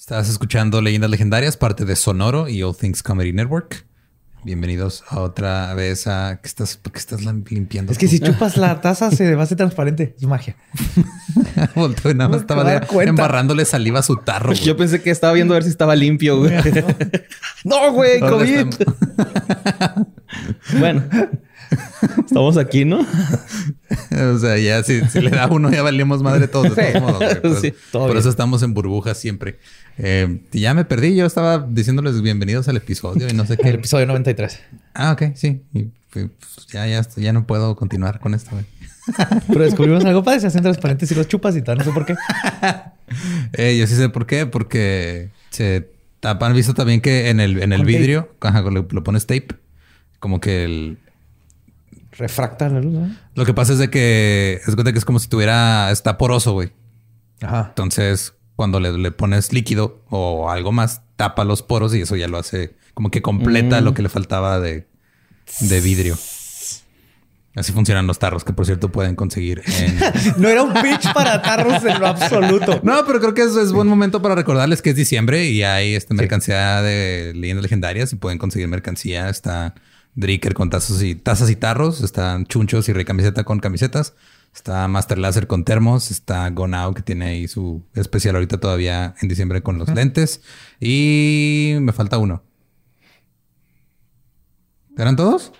Estás escuchando Leyendas Legendarias, parte de Sonoro y All Things Comedy Network. Bienvenidos a otra vez a que estás, que estás limpiando. Es que si chupas la taza se va a hacer transparente. Es magia. Volteo y nada más estaba embarrándole saliva a su tarro. Yo pensé que estaba viendo a ver si estaba limpio, güey. no, güey, COVID. bueno, estamos aquí, ¿no? o sea, ya si, le da uno, ya valíamos madre todos. De todos modos, por eso estamos en burbujas siempre. Eh, ya me perdí. Yo estaba diciéndoles bienvenidos al episodio y no sé qué. El episodio 93. Ah, ok, sí. Y, pues, ya, ya, ya no puedo continuar con esto. Pero descubrimos algo para se hacen transparentes y los chupas y tal. No sé por qué. Eh, yo sí sé por qué. Porque se han visto también que en el, en el vidrio, lo, pones tape, como que el, refracta la luz. Lo que pasa es de que es cuenta que es como si tuviera, está poroso, güey. Ajá. Entonces, cuando le, pones líquido o algo más, tapa los poros y eso ya lo hace como que completa mm. lo que le faltaba de, vidrio. Así funcionan los tarros, que por cierto pueden conseguir en... no era un pitch para tarros en lo absoluto. No, pero creo que es, es buen momento para recordarles que es diciembre y hay esta mercancía de leyendas legendarias y pueden conseguir mercancía. Está Dricker con tazos y tazas y tarros, están chunchos y recamiseta con camisetas. Está Master Laser con termos. Está Gonao, que tiene ahí su especial ahorita todavía en diciembre con los lentes. Y me falta uno. ¿Eran todos?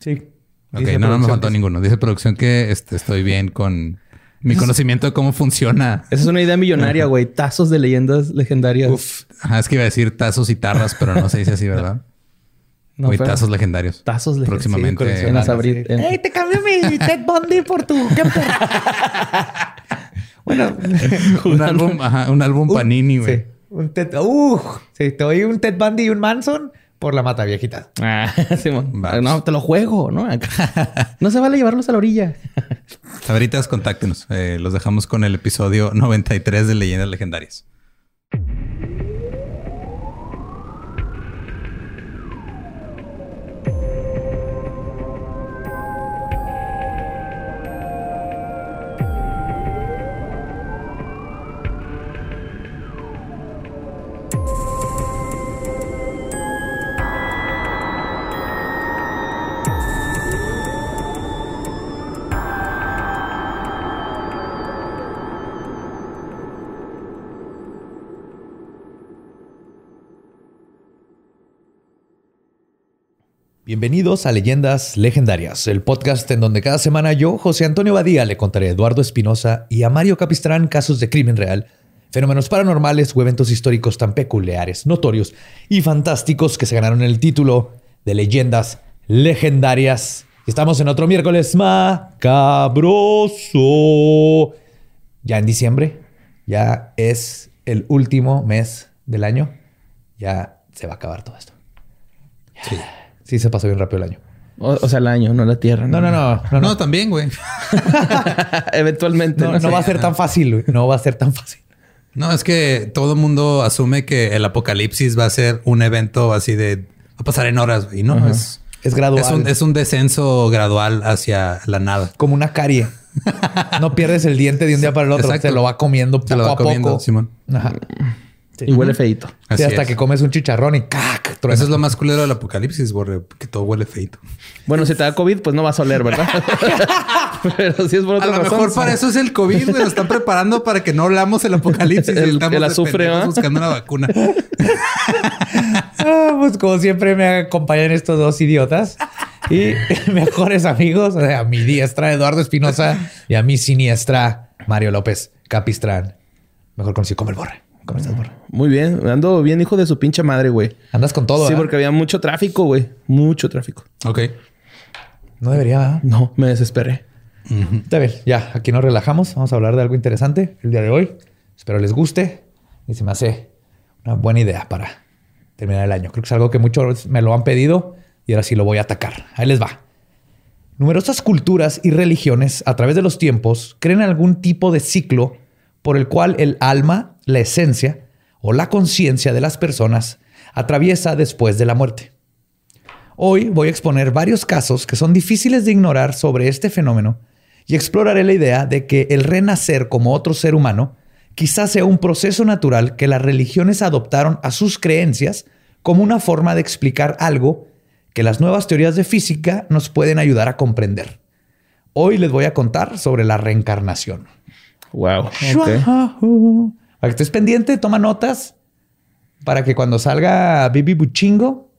Sí. Ok, no, no me faltó ninguno. Dice producción que este, estoy bien con mi conocimiento de cómo funciona. Esa es una idea millonaria, güey. Tazos de leyendas legendarias. Uf. Ajá, es que iba a decir tazos y tarras, pero no se dice así, ¿verdad? No, tazos legendarios. Tazos legendarios. Próximamente. en ¡Ey, te cambio mi Ted Bundy por tu... bueno. un álbum, ajá, un álbum Panini, güey. Sí. Un Ted... Uh, sí, te doy un Ted Bundy y un Manson por la mata viejita. Ah, no, te lo juego, ¿no? no se vale llevarlos a la orilla. Sabritas, contáctenos. Eh, los dejamos con el episodio 93 de Leyendas Legendarias. Bienvenidos a Leyendas Legendarias, el podcast en donde cada semana yo, José Antonio Badía, le contaré a Eduardo Espinosa y a Mario Capistrán casos de crimen real, fenómenos paranormales o eventos históricos tan peculiares, notorios y fantásticos que se ganaron el título de Leyendas Legendarias. Estamos en otro miércoles macabroso. Ya en diciembre, ya es el último mes del año, ya se va a acabar todo esto. Sí. Sí, se pasó bien rápido el año. O, sea, el año, no la tierra. No, no, no. No, también, güey. Eventualmente. No, va a ser tan fácil, güey. No va a ser tan fácil. No, es que todo el mundo asume que el apocalipsis va a ser un evento así de... Va a pasar en horas, y no, es... Es gradual. Es un, descenso gradual hacia la nada. Como una carie. no pierdes el diente de un día para el otro. Se lo va comiendo poco lo va a comiendo, Simón. Ajá. Y huele feito. Sí, hasta que comes un chicharrón y ¡cac! Eso es lo más culero del apocalipsis, borre, que todo huele feito. Bueno, si te da COVID, pues no vas a oler, ¿verdad? Pero si es por otra A lo mejor para eso es el COVID, Lo están preparando para que no olamos el apocalipsis. el, el azufre, buscando una vacuna. ah, pues como siempre me acompañan estos dos idiotas. Y mejores amigos, o sea, a mi diestra Eduardo Espinosa y a mi siniestra Mario López Capistrán. Mejor conocido como el Borre. ¿Cómo estás, Muy bien. Ando bien, hijo de su pinche madre, güey. Andas con todo, Sí, porque había mucho tráfico, güey. Mucho tráfico. Ok. No debería, No, me desesperé. Está bien. Ya, aquí nos relajamos. Vamos a hablar de algo interesante el día de hoy. Espero les guste. Y se me hace una buena idea para terminar el año. Creo que es algo que muchos me lo han pedido y ahora sí lo voy a atacar. Ahí les va. Numerosas culturas y religiones a través de los tiempos creen algún tipo de ciclo por el cual el alma, la esencia o la conciencia de las personas atraviesa después de la muerte. Hoy voy a exponer varios casos que son difíciles de ignorar sobre este fenómeno y exploraré la idea de que el renacer como otro ser humano quizás sea un proceso natural que las religiones adoptaron a sus creencias como una forma de explicar algo que las nuevas teorías de física nos pueden ayudar a comprender. Hoy les voy a contar sobre la reencarnación. Wow. Para que estés pendiente, toma notas para que cuando salga Bibi Buchingo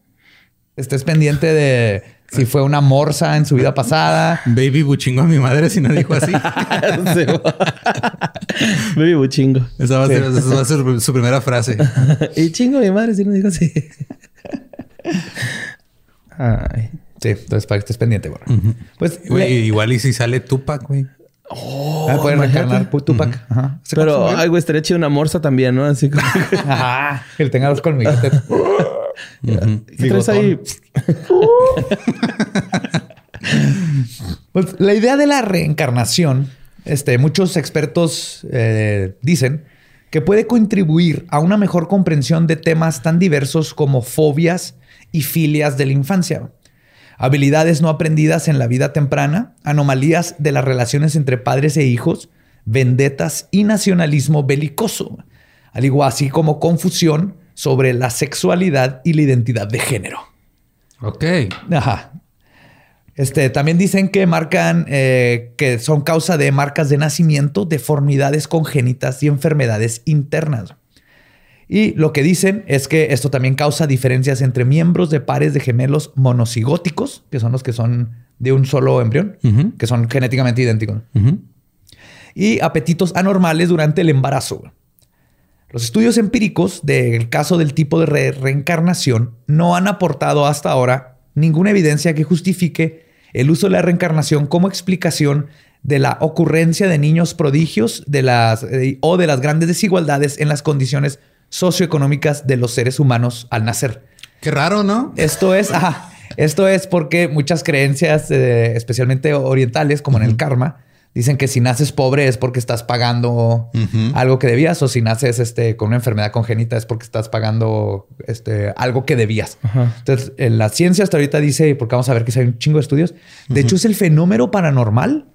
estés pendiente de si fue una morsa en su vida pasada. Baby buchingo a mi madre si no dijo así. Baby buchingo. Esa va, a ser, esa va a ser su primera frase. y chingo a mi madre si no dijo así. Ay. Sí, entonces para que estés pendiente, güey. Pues igual y si sale Tupac, güey. Oh, ah, pueden reencarnar Tupac. Ajá. Pero, ay, güey, estaría chido una morsa también, ¿no? Así como... Ajá. Que tenga los colmillotes. ¿Qué traes ahí? pues la idea de la reencarnación, este, muchos expertos eh, dicen que puede contribuir a una mejor comprensión de temas tan diversos como fobias y filias de la infancia habilidades no aprendidas en la vida temprana, anomalías de las relaciones entre padres e hijos, vendetas y nacionalismo belicoso, al igual así como confusión sobre la sexualidad y la identidad de género. Ok. Ajá. Este, también dicen que marcan, eh, que son causa de marcas de nacimiento, deformidades congénitas y enfermedades internas. Y lo que dicen es que esto también causa diferencias entre miembros de pares de gemelos monocigóticos, que son los que son de un solo embrión, que son genéticamente idénticos. Y apetitos anormales durante el embarazo. Los estudios empíricos del caso del tipo de reencarnación no han aportado hasta ahora ninguna evidencia que justifique el uso de la reencarnación como explicación de la ocurrencia de niños prodigios de las, eh, o de las grandes desigualdades en las condiciones socioeconómicas de los seres humanos al nacer. Qué raro, ¿no? Esto es, esto es porque muchas creencias, eh, especialmente orientales, como en el karma, Dicen que si naces pobre es porque estás pagando algo que debías o si naces este, con una enfermedad congénita es porque estás pagando este, algo que debías. Entonces, en la ciencia hasta ahorita dice, porque vamos a ver que hay un chingo de estudios, de hecho es el fenómeno paranormal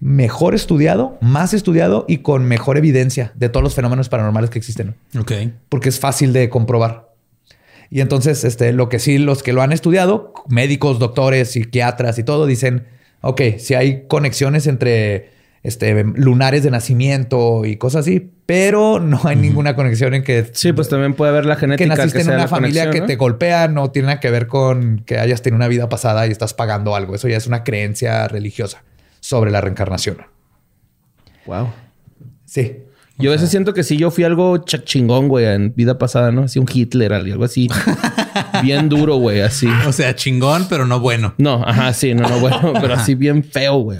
mejor estudiado, más estudiado y con mejor evidencia de todos los fenómenos paranormales que existen. Ok. Porque es fácil de comprobar. Y entonces, este, lo que sí, los que lo han estudiado, médicos, doctores, psiquiatras y todo, dicen ok, si hay conexiones entre este, lunares de nacimiento y cosas así, pero no hay ninguna conexión en que... Sí, pues también puede haber la genética. Que naciste en una familia que te golpea, no tiene nada que ver con que hayas tenido una vida pasada y estás pagando algo. Eso ya es una creencia religiosa sobre la reencarnación. Wow. Sí. Yo a veces siento que si yo fui algo chingón, güey, en vida pasada, ¿no? Así un Hitler, algo así. bien duro, güey, así. O sea, chingón, pero no bueno. No, ajá, sí, no, no bueno, pero así bien feo, güey.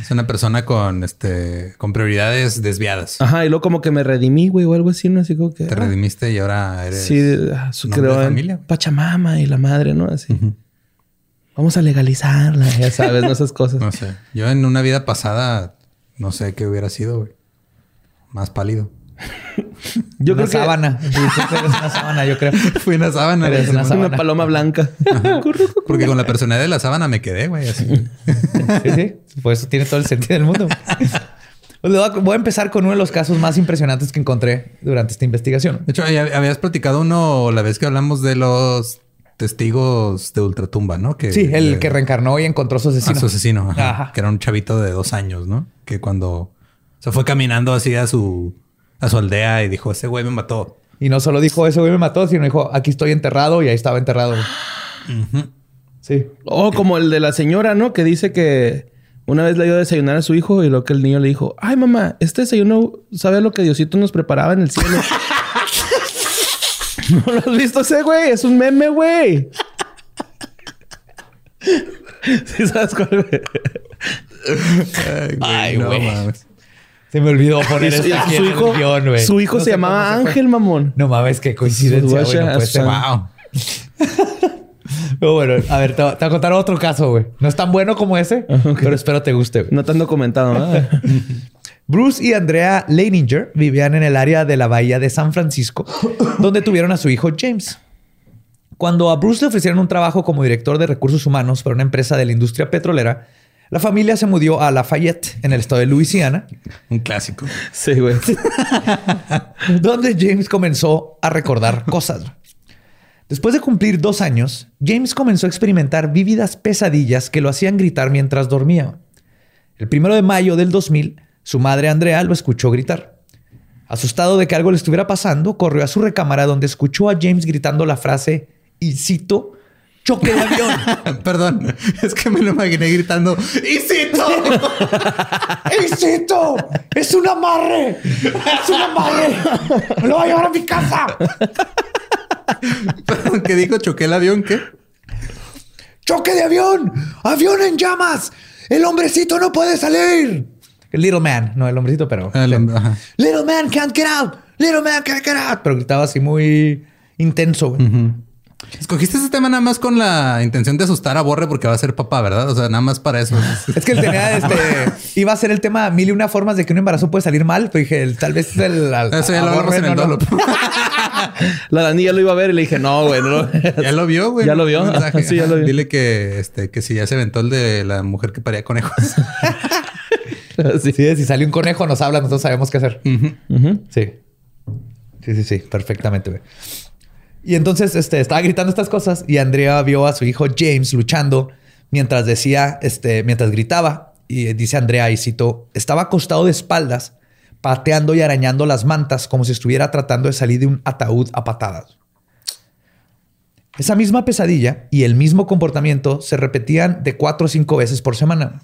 Es una persona con, este, con prioridades desviadas. Ajá, y luego como que me redimí, güey, o algo así, ¿no? Así como que... Te redimiste y ahora eres... Sí, ah, su de familia. Pachamama y la madre, ¿no? Así. Vamos a legalizarla, ya sabes, ¿no? Esas cosas. No sé. Yo en una vida pasada, no sé qué hubiera sido, güey más pálido. Yo creo sábana. que una sábana, yo creo. Fui una sábana. Eres una, sábana. una paloma blanca. Porque con la personalidad de la sábana me quedé, güey. Así. sí, sí. Pues eso tiene todo el sentido del mundo. Voy a empezar con uno de los casos más impresionantes que encontré durante esta investigación. De hecho, habías platicado uno la vez que hablamos de los testigos de ultratumba, ¿no? Que, sí, el que reencarnó y encontró a su asesino. A su asesino, ajá, Que era un chavito de dos años, ¿no? Que cuando se fue caminando así a su, a su aldea y dijo, ese güey me mató. Y no solo dijo, ese güey me mató, sino dijo, aquí estoy enterrado y ahí estaba enterrado. Sí. O como el de la señora, ¿no? Que dice que una vez le dio a desayunar a su hijo y lo que el niño le dijo, ay mamá, este desayuno sabe lo que Diosito nos preparaba en el cielo. ¿No lo has visto ese güey? Es un meme, güey. ¿Sí sabes cuál, güey? Ay, güey. Se me olvidó poner aquí su hijo, güey. Su hijo se llamaba Ángel, mamón. No mames, qué coincidencia, güey. pues, wow. Pero bueno, a ver, te, voy a contar otro caso, güey. No es tan bueno como ese, pero espero te guste. No te han documentado, ¿no? Bruce y Andrea Leininger vivían en el área de la bahía de San Francisco, donde tuvieron a su hijo James. Cuando a Bruce le ofrecieron un trabajo como director de recursos humanos para una empresa de la industria petrolera, la familia se mudó a Lafayette, en el estado de Luisiana. Un clásico. Sí, güey. donde James comenzó a recordar cosas. Después de cumplir dos años, James comenzó a experimentar vívidas pesadillas que lo hacían gritar mientras dormía. El primero de mayo del 2000, su madre Andrea lo escuchó gritar. Asustado de que algo le estuviera pasando, corrió a su recámara donde escuchó a James gritando la frase, y cito, choque de avión. Perdón, es que me lo imaginé gritando, ¡Isito! ¡Isito! ¡Es un amarre! ¡Es un amarre! ¡Me lo voy a llevar a mi casa! ¿Qué dijo? ¿Choqué el avión? ¿Qué? ¡Choque de avión! ¡Avión en llamas! ¡El hombrecito no puede salir! El little man, no el hombrecito, pero. El hombre, ajá. Little man can't get out. Little man can't get out. Pero gritaba así muy intenso. güey. Escogiste ese tema nada más con la intención de asustar a Borre porque va a ser papá, ¿verdad? O sea, nada más para eso. Es que él tenía este. iba a ser el tema mil y una formas de que un embarazo puede salir mal. Pero dije, el- tal vez el. al- Eso ya lo hablamos en el no. La Dani ya lo iba a ver y le dije, no, güey, no. Ya lo vio, güey. ¿Ya lo vio? Sí, ya lo vio. Dile que, este, que si ya se aventó el de la mujer que paría conejos. Sí, si sale un conejo, nos habla, nosotros sabemos qué hacer. Sí. Sí, sí, sí, perfectamente. güey. Y entonces este, estaba gritando estas cosas y Andrea vio a su hijo James luchando mientras decía, este, mientras gritaba. Y dice Andrea, y cito, estaba acostado de espaldas, pateando y arañando las mantas como si estuviera tratando de salir de un ataúd a patadas. Esa misma pesadilla y el mismo comportamiento se repetían de cuatro o cinco veces por semana.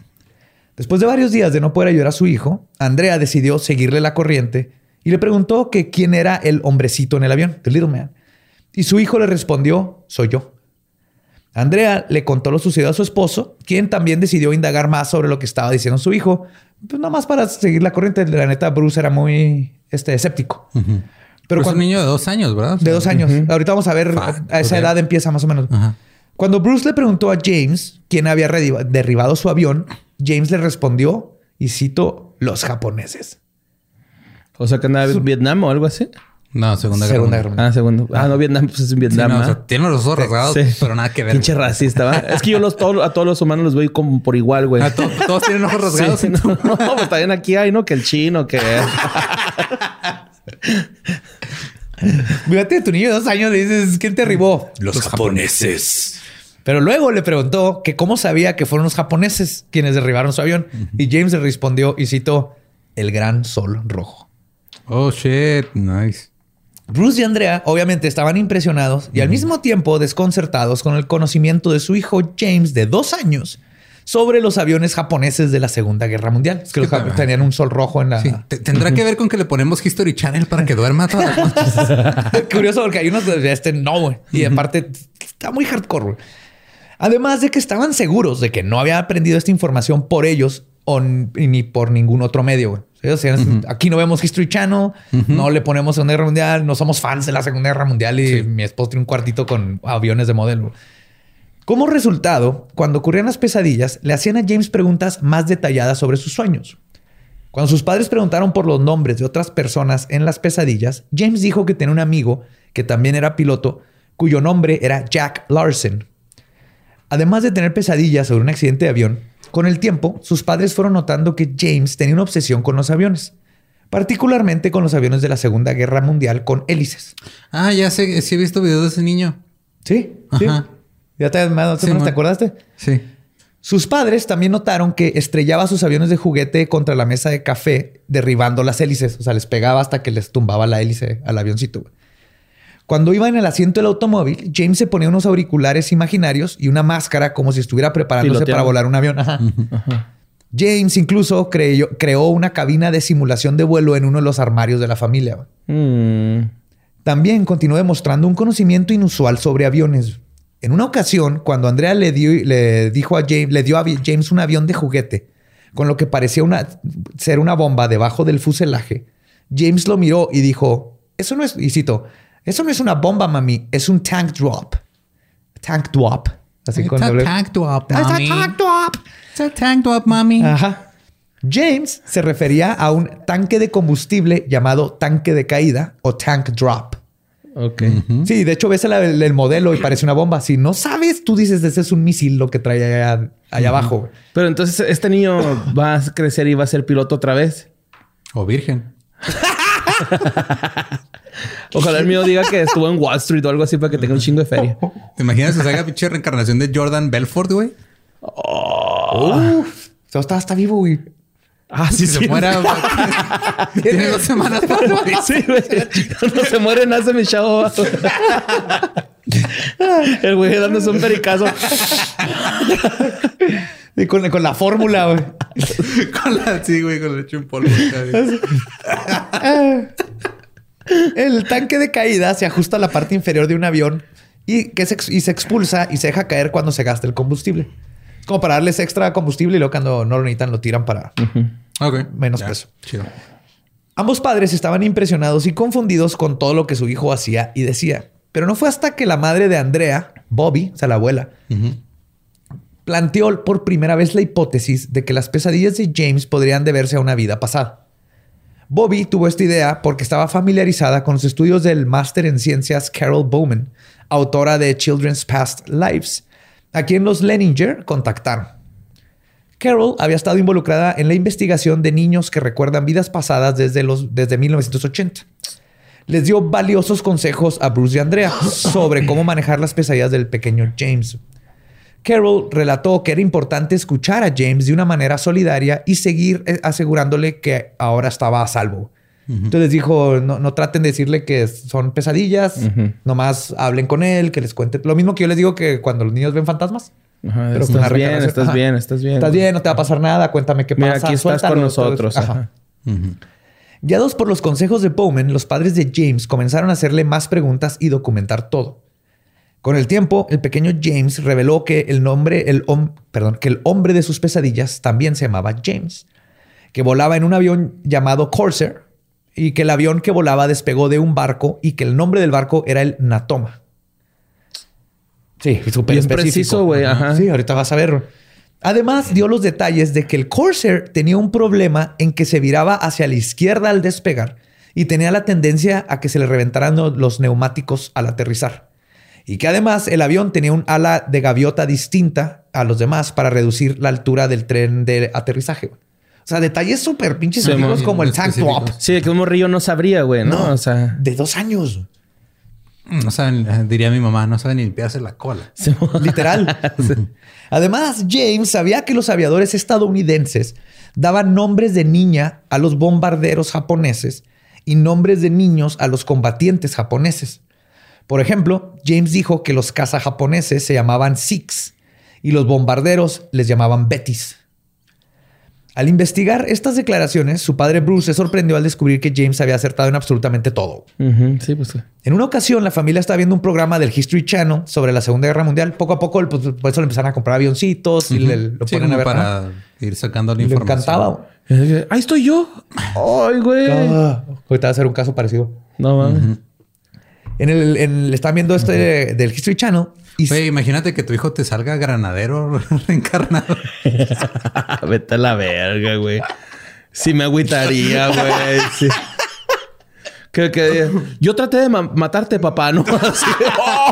Después de varios días de no poder ayudar a su hijo, Andrea decidió seguirle la corriente y le preguntó que quién era el hombrecito en el avión, the little man. Y su hijo le respondió, soy yo. Andrea le contó lo sucedido a su esposo, quien también decidió indagar más sobre lo que estaba diciendo su hijo, pues nada más para seguir la corriente. La neta, Bruce era muy este, escéptico. Pero Pero es cuando- un niño de dos años, ¿verdad? De dos años. Ahorita vamos a ver, a esa edad empieza más o menos. Ajá. Cuando Bruce le preguntó a James quién había derribado su avión, James le respondió, y cito, los japoneses. O sea, que andaba en Vietnam o algo así. No, Segunda Guerra Segunda Mundial. Guerra Mundial. Ah, segundo. Ah, no, Vietnam, pues es en Sí, Vietnam. no, o ¿ah? sea, tiene los ojos rasgados, Sí. pero nada que ver. Pinche racista, ¿va? Es que yo los, todos- a todos los humanos los veo como por igual, güey. To- todos tienen ojos rasgados. Sí, no, no, pues también aquí hay, ¿no? Que el chino, que... Fíjate, tu niño de dos años le dices, ¿quién te derribó? Los japoneses. Pero luego le preguntó que cómo sabía que fueron los japoneses quienes derribaron su avión. Y James le respondió, y cito, el gran sol rojo. Oh, shit. Nice. Bruce y Andrea obviamente estaban impresionados y al mismo tiempo desconcertados con el conocimiento de su hijo James de dos años sobre los aviones japoneses de la Segunda Guerra Mundial. Es que los japoneses tenían un sol rojo en la... Sí. Te- Tendrá que ver con que le ponemos History Channel para que duerma todas las noches. Curioso porque hay unos de este no, güey. Y aparte está muy hardcore, güey. Además de que estaban seguros de que no había aprendido esta información por ellos o ni por ningún otro medio, güey. O sea, Aquí no vemos History Channel, no le ponemos Segunda Guerra Mundial, no somos fans de la Segunda Guerra Mundial y mi esposo tiene un cuartito con aviones de modelo. Como resultado, cuando ocurrían las pesadillas, le hacían a James preguntas más detalladas sobre sus sueños. Cuando sus padres preguntaron por los nombres de otras personas en las pesadillas, James dijo que tenía un amigo que también era piloto, cuyo nombre era Jack Larson. Además de tener pesadillas sobre un accidente de avión, con el tiempo sus padres fueron notando que James tenía una obsesión con los aviones, particularmente con los aviones de la Segunda Guerra Mundial con hélices. Ah, ya sé. Sí he visto videos de ese niño. Sí, sí. ¿Ya te, más Sí, te acordaste? Sí. Sus padres también notaron que estrellaba sus aviones de juguete contra la mesa de café, derribando las hélices. O sea, les pegaba hasta que les tumbaba la hélice al avioncito. Cuando iba en el asiento del automóvil, James se ponía unos auriculares imaginarios y una máscara como si estuviera preparándose Piloteando. para volar un avión. Ajá. James incluso creyó- creó una cabina de simulación de vuelo en uno de los armarios de la familia. Mm. También continuó demostrando un conocimiento inusual sobre aviones. En una ocasión, cuando Andrea le dio, le dijo a James, le dio a James un avión de juguete, con lo que parecía una, ser una bomba debajo del fuselaje, James lo miró y dijo: Eso no es, y cito, eso no es una bomba, mami, es un tank drop. Tank drop. Así It's a tank drop, It's a tank drop. It's a tank drop, mami. Ajá. James se refería a un tanque de combustible llamado tanque de caída o tank drop. Ok. Sí, de hecho ves el, el- el modelo y parece una bomba. Si no sabes, tú dices, ese es un misil lo que trae allá allá abajo. güey. Pero entonces este niño va a crecer y va a ser piloto otra vez. O virgen. Ojalá el mío diga que estuvo en Wall Street o algo así para que tenga un chingo de feria. ¿Te imaginas que se haga pinche reencarnación de Jordan Belfort, güey? Uf. Todo está, está vivo, güey. Ah, Si se muera, güey. Tiene dos semanas para morir. Sí, güey. Cuando se muere, nace mi chavo. El güey dándose un pericazo. Y con, con la fórmula, güey. Con la, sí, güey, con leche en polvo. El tanque de caída se ajusta a la parte inferior de un avión y, que se, y se expulsa y se deja caer cuando se gasta el combustible. Como para darles extra combustible y luego cuando no lo necesitan lo tiran para... Menos peso. Chido. Ambos padres estaban impresionados y confundidos con todo lo que su hijo hacía y decía. Pero no fue hasta que la madre de Andrea, Bobby, o sea, la abuela, planteó por primera vez la hipótesis de que las pesadillas de James podrían deberse a una vida pasada. Bobby tuvo esta idea porque estaba familiarizada con los estudios del máster en ciencias Carol Bowman, autora de Children's Past Lives, a quien los Leninger contactaron. Carol había estado involucrada en la investigación de niños que recuerdan vidas pasadas desde, los, desde 1980. Les dio valiosos consejos a Bruce y Andrea sobre cómo manejar las pesadillas del pequeño James. Carol relató que era importante escuchar a James de una manera solidaria y seguir eh, asegurándole que ahora estaba a salvo. Entonces dijo, no, no traten de decirle que son pesadillas, nomás hablen con él, que les cuente. Lo mismo que yo les digo que cuando los niños ven fantasmas. Ajá, Pero con estás la bien, estás Ajá. bien, estás bien. Estás bien, no te va a pasar nada, cuéntame qué Mira, pasa. aquí estás suéltalo, con nosotros. Ajá. Guiados por los consejos de Bowman, los padres de James comenzaron a hacerle más preguntas y documentar todo. Con el tiempo, el pequeño James reveló que el nombre, el hom- perdón, que el hombre de sus pesadillas también se llamaba James, que volaba en un avión llamado Corsair y que el avión que volaba despegó de un barco y que el nombre del barco era el Natoma. Sí, súper preciso, güey, ajá. Sí, ahorita vas a ver. Además, dio los detalles de que el Corsair tenía un problema en que se viraba hacia la izquierda al despegar y tenía la tendencia a que se le reventaran lo- los neumáticos al aterrizar. Y que además el avión tenía un ala de gaviota distinta a los demás para reducir la altura del tren de aterrizaje. O sea, detalles súper pinches Sí, como el específicos. top Sí, que un morrillo no sabría, güey, ¿no? O sea, de dos años. No saben, diría mi mamá, no saben ni limpiarse la cola. Literal. Además, James sabía que los aviadores estadounidenses daban nombres de niña a los bombarderos japoneses y nombres de niños a los combatientes japoneses. Por ejemplo, James dijo que los cazajaponeses se llamaban Sikhs y los bombarderos les llamaban Betis. Al investigar estas declaraciones, su padre Bruce se sorprendió al descubrir que James había acertado en absolutamente todo. Sí, pues. En una ocasión, la familia estaba viendo un programa del History Channel sobre la Segunda Guerra Mundial. Poco a poco, pues, por eso le empezaron a comprar avioncitos y le, lo Sí, ponen a ver. para ir sacando la Y le información. encantaba. Ahí estoy yo. Ay, güey. Ah, ahorita va a ser un caso parecido. No mames. En el, en- le están viendo este del History Channel y imagínate que tu hijo te salga granadero reencarnado. Vete a la verga, güey. Sí me agüitaría, güey. Sí. Que, que- yo traté de ma- matarte, papá, ¿no? Así,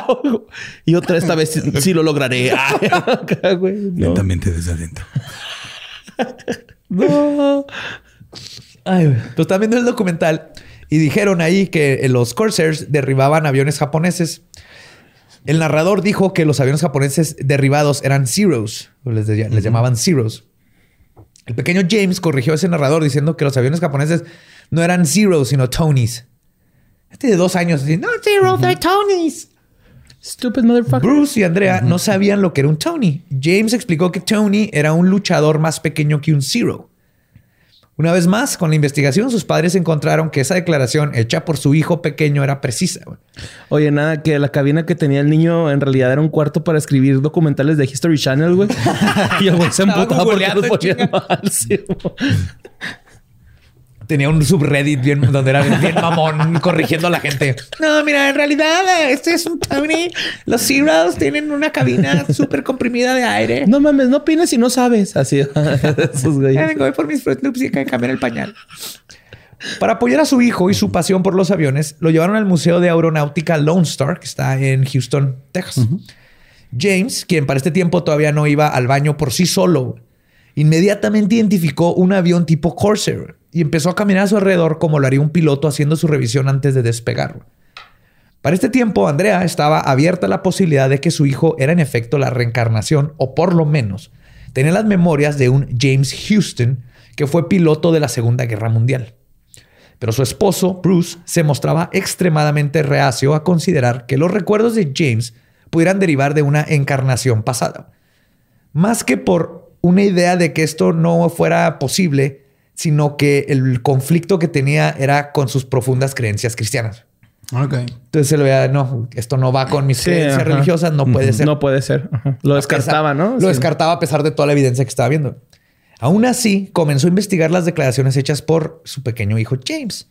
oh. Y otra esta vez sí, sí lo lograré. Ay, acá, güey, no. Lentamente desde adentro. No. Ay, güey. Pues están viendo el documental y dijeron ahí que los Corsairs derribaban aviones japoneses. El narrador dijo que los aviones japoneses derribados eran Zeros, o les, les llamaban Zeros. El pequeño James corrigió a ese narrador diciendo que los aviones japoneses no eran Zeros, sino Tonys. Este de dos años, así, no, Zeros, they're Tonys. Stupid motherfucker. Bruce y Andrea no sabían lo que era un Tony. James explicó que Tony era un luchador más pequeño que un Zero. Una vez más, con la investigación, sus padres encontraron que esa declaración hecha por su hijo pequeño era precisa. Oye, nada, que la cabina que tenía el niño en realidad era un cuarto para escribir documentales de History Channel, güey. y el güey se emputaba porque los mal. sí. Tenía un subreddit bien, donde era bien, bien mamón corrigiendo a la gente. No, mira, en realidad este es un Tony. Los Zeros tienen una cabina súper comprimida de aire. No mames, no opines si no sabes. Así, esos güeyes. Voy por mis Fruit Loops y hay que cambiar el pañal. Para apoyar a su hijo y su pasión por los aviones, lo llevaron al Museo de Aeronáutica Lone Star, que está en Houston, Texas. James, quien para este tiempo todavía no iba al baño por sí solo, inmediatamente identificó un avión tipo Corsair y empezó a caminar a su alrededor como lo haría un piloto haciendo su revisión antes de despegar. Para este tiempo, Andrea estaba abierta a la posibilidad de que su hijo era en efecto la reencarnación, o por lo menos tenía las memorias de un James Houston, que fue piloto de la Segunda Guerra Mundial. Pero su esposo, Bruce, se mostraba extremadamente reacio a considerar que los recuerdos de James pudieran derivar de una encarnación pasada. Más que por una idea de que esto no fuera posible, sino que el conflicto que tenía era con sus profundas creencias cristianas. Ok. Entonces se lo veía, no, esto no va con mis Sí, creencias ajá. religiosas, no puede ser. No puede ser. Ajá. Lo A descartaba, pesar- ¿no? Lo Sí. descartaba a pesar de toda la evidencia que estaba viendo. Aún así, comenzó a investigar las declaraciones hechas por su pequeño hijo James.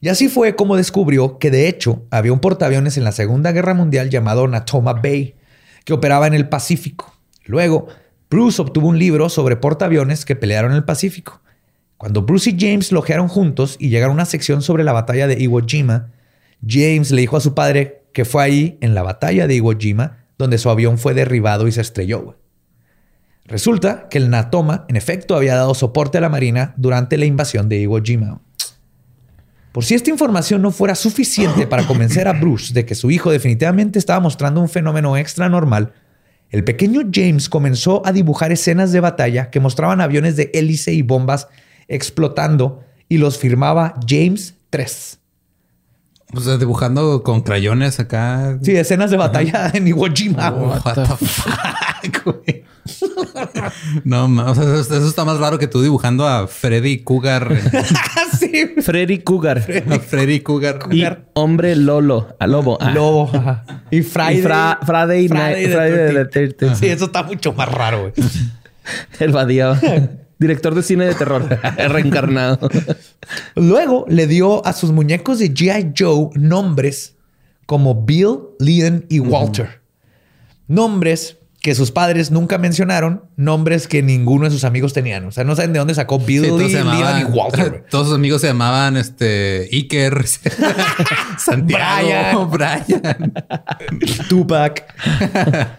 Y así fue como descubrió que de hecho había un portaaviones en la Segunda Guerra Mundial llamado Natoma Bay, que operaba en el Pacífico. Luego, Bruce obtuvo un libro sobre portaaviones que pelearon en el Pacífico. Cuando Bruce y James lojearon juntos y llegaron a una sección sobre la batalla de Iwo Jima, James le dijo a su padre que fue ahí, en la batalla de Iwo Jima, donde su avión fue derribado y se estrelló. Resulta que el Natoma, en efecto, había dado soporte a la Marina durante la invasión de Iwo Jima. Por si esta información no fuera suficiente para convencer a Bruce de que su hijo definitivamente estaba mostrando un fenómeno extra normal, el pequeño James comenzó a dibujar escenas de batalla que mostraban aviones de hélice y bombas explotando y los firmaba James 3. O sea, dibujando con crayones acá. Sí, escenas de batalla en Iwo Jima. Oh, what the fuck, güey. No, o sea, eso, eso está más raro que tú dibujando a Freddy Cougar. sí. Freddy Cougar. a Freddy Cougar. Y hombre Lolo. A lobo. Ah. Lobo. ajá. Y Friday. Y Fra- Friday Night- the Friday the 13th. 13th. Sí, eso está mucho más raro, güey. El Badía. Director de cine de terror. Reencarnado. Luego le dio a sus muñecos de G.I. Joe nombres como Bill, Leon y Walter. Nombres que sus padres nunca mencionaron, nombres que ninguno de sus amigos tenían. O sea, no saben de dónde sacó Bill, Sí, Leon llamaban- y Walter. todos sus amigos se llamaban este Iker, Santiago, Brian. Tupac.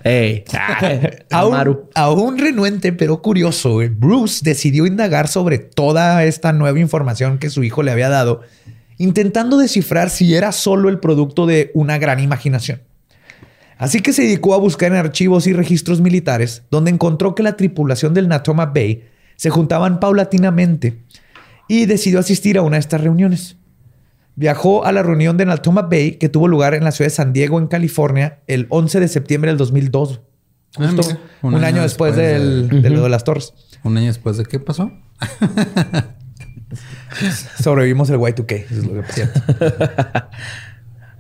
Ey. Aún, Amaru. aún renuente, pero curioso, Bruce decidió indagar sobre toda esta nueva información que su hijo le había dado, intentando descifrar si era solo el producto de una gran imaginación. Así que se dedicó a buscar en archivos y registros militares, donde encontró que la tripulación del Natoma Bay se juntaban paulatinamente y decidió asistir a una de estas reuniones. Viajó a la reunión de Natoma Bay que tuvo lugar en la ciudad de San Diego, en California, el 11 de septiembre del 2002. Ah, mira, un, año, después, del- de, lo de las torres. Un año después de qué pasó? Sobrevivimos el Y2K. eso es lo que pasó.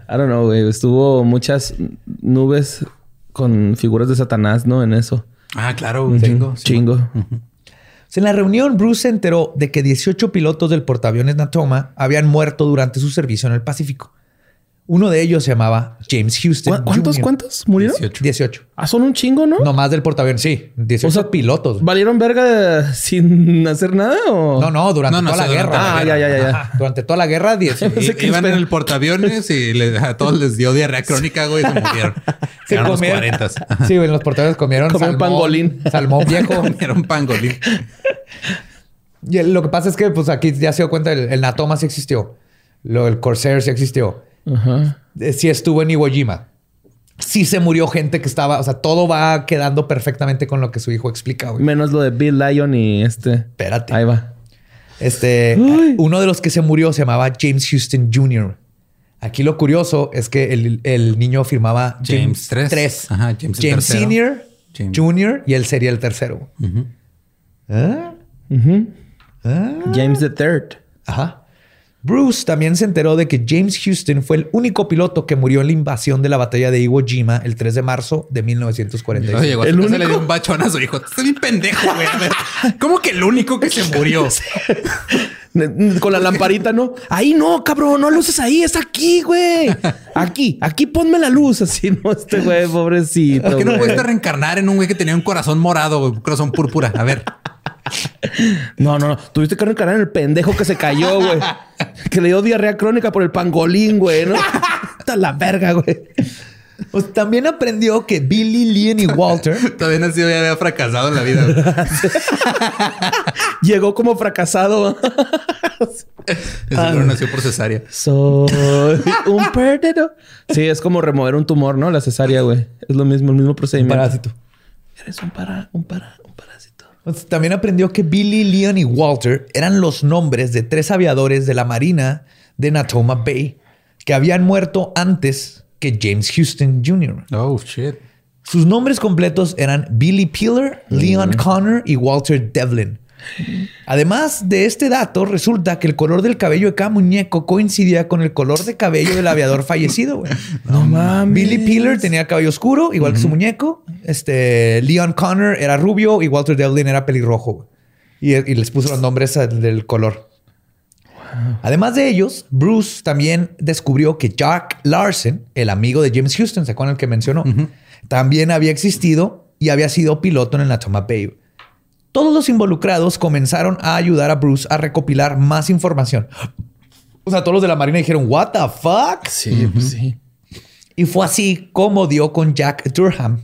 I don't know, güey. Estuvo muchas nubes con figuras de Satanás, ¿no? En eso. Ah, claro, un chingo. sí. Chingo. En la reunión, Bruce se enteró de que 18 pilotos del portaaviones Natoma habían muerto durante su servicio en el Pacífico. Uno de ellos se llamaba James Houston. ¿Cu- ¿Cuántos, Jr.. cuántos murieron? 18. 18. Ah, son un chingo, ¿no? No más del portaaviones, sí. 18 O sea, pilotos. ¿Valieron verga sin hacer nada o...? No, no, durante No, no, toda la guerra. la Ah, guerra. ya, ya, ya. Ajá, Durante toda la guerra, 18. I- sé que iban en el portaaviones y le- a todos les dio diarrea crónica, güey, y se murieron. Se Eran los comieron- 40. Sí, güey, en los portaaviones comieron Comieron salmón, pangolín. Salmón viejo. Comieron pangolín. Y lo que pasa es que, pues aquí ya se dio cuenta, el, el Natoma sí existió. Lo, el Corsair sí existió. Ajá. Eh, Sí estuvo en Iwo Jima. Sí se murió gente que estaba... O sea, todo va quedando perfectamente con lo que su hijo explica, güey. Menos lo de Bill Lyon y este... Espérate. Ahí va. Este... Uno de los que se murió se llamaba James Houston Jr. Aquí lo curioso es que el, el niño firmaba James tres. tres. Ajá, James el tercero. Senior, James. Junior y él sería el tercero. ¿Ah? Ujú. ¿Ah? James the Third. Ajá. Bruce también se enteró de que James Houston fue el único piloto que murió en la invasión de la batalla de Iwo Jima el 3 de marzo de 1945. Oye, llegó a El y le único- dio un bachón a su hijo. Estás bien pendejo, güey. ¿cómo que el único que se murió? Con la lamparita, ¿no? Ahí no, cabrón, no luces ahí, es aquí, güey. Aquí, aquí ponme la luz. Así, no, este güey, pobrecito. ¿Por qué no pudiste reencarnar en un güey que tenía un corazón morado, un corazón púrpura? A ver. No, no, no. Tuviste que reencarnar en el pendejo que se cayó, güey. que le dio diarrea crónica por el pangolín, güey, ¿no? Está la verga, güey. Pues también aprendió que Billy, Leon y Walter. Todavía nació y había fracasado en la vida. Llegó como fracasado. Seguro nació por cesárea. Soy un perdido. Sí, es como remover un tumor, ¿no? La cesárea, güey. Es lo mismo, el mismo procedimiento. Parásito. Eres un para, un para, un parásito. Pues también aprendió que Billy, Leon y Walter eran los nombres de tres aviadores de la Marina de Natoma Bay que habían muerto antes que James Houston Jr. Oh, shit. Sus nombres completos eran Billy Peeler, Leon Connor y Walter Devlin. Además de este dato, resulta que el color del cabello de cada muñeco coincidía con el color de cabello del aviador fallecido. güey. No mames. Billy Peeler tenía cabello oscuro, igual que su muñeco. Este Leon Connor era rubio y Walter Devlin era pelirrojo. güey. Y, y les puso los nombres del color. Además de ellos, Bruce también descubrió que Jack Larson, el amigo de James Houston, ¿se acuerdan el que mencionó? También había existido y había sido piloto en el Natoma Bay. Todos los involucrados comenzaron a ayudar a Bruce a recopilar más información. O sea, todos los de la Marina dijeron, ¿What the fuck? Sí, pues sí. Y fue así como dio con Jack Durham,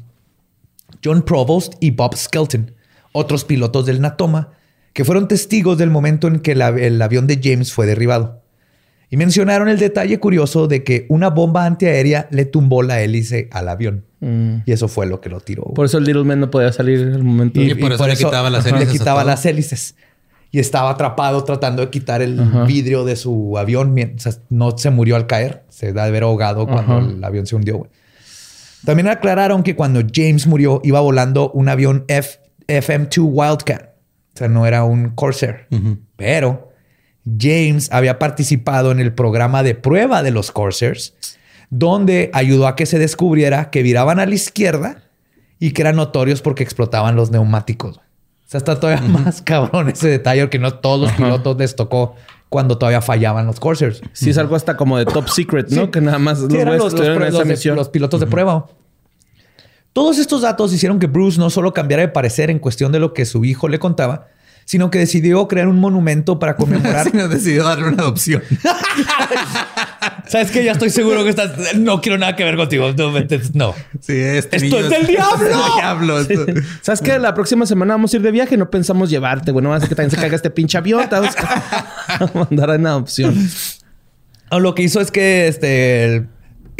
John Provost y Bob Skelton, otros pilotos del Natoma, que fueron testigos del momento en que el, av- el avión de James fue derribado. Y mencionaron el detalle curioso de que una bomba antiaérea le tumbó la hélice al avión. Y eso fue lo que lo tiró. Por eso el Little Man no podía salir al momento. Y por eso le quitaba las hélices Le quitaba las hélices. Y estaba atrapado tratando de quitar el Ajá. vidrio de su avión. Mientras no se murió al caer. Se da de haber ahogado cuando Ajá. el avión se hundió. güey. También aclararon que cuando James murió iba volando un avión F- FM-2 Wildcat. O sea, no era un Corsair. Pero James había participado en el programa de prueba de los Corsairs, donde ayudó a que se descubriera que viraban a la izquierda y que eran notorios porque explotaban los neumáticos. O sea, está todavía más cabrón ese detalle que no todos los pilotos les tocó cuando todavía fallaban los Corsairs. Sí, es algo hasta como de top secret, ¿no? Sí. Que nada más Sí, los los, esa misión. los pilotos de prueba. Todos estos datos hicieron que Bruce no solo cambiara de parecer en cuestión de lo que su hijo le contaba, sino que decidió crear un monumento para conmemorar. Sí, no decidió darle una adopción. Sabes que ya estoy seguro que estás. No quiero nada que ver contigo. No. Sí, este Esto es del diablo. del diablo. Esto- ¿Sabes qué? La próxima semana vamos a ir de viaje. No pensamos llevarte, güey. No va a ser que también se caiga este pinche avión. Te vamos a mandar en adopción. No, Lo que hizo es que este, el-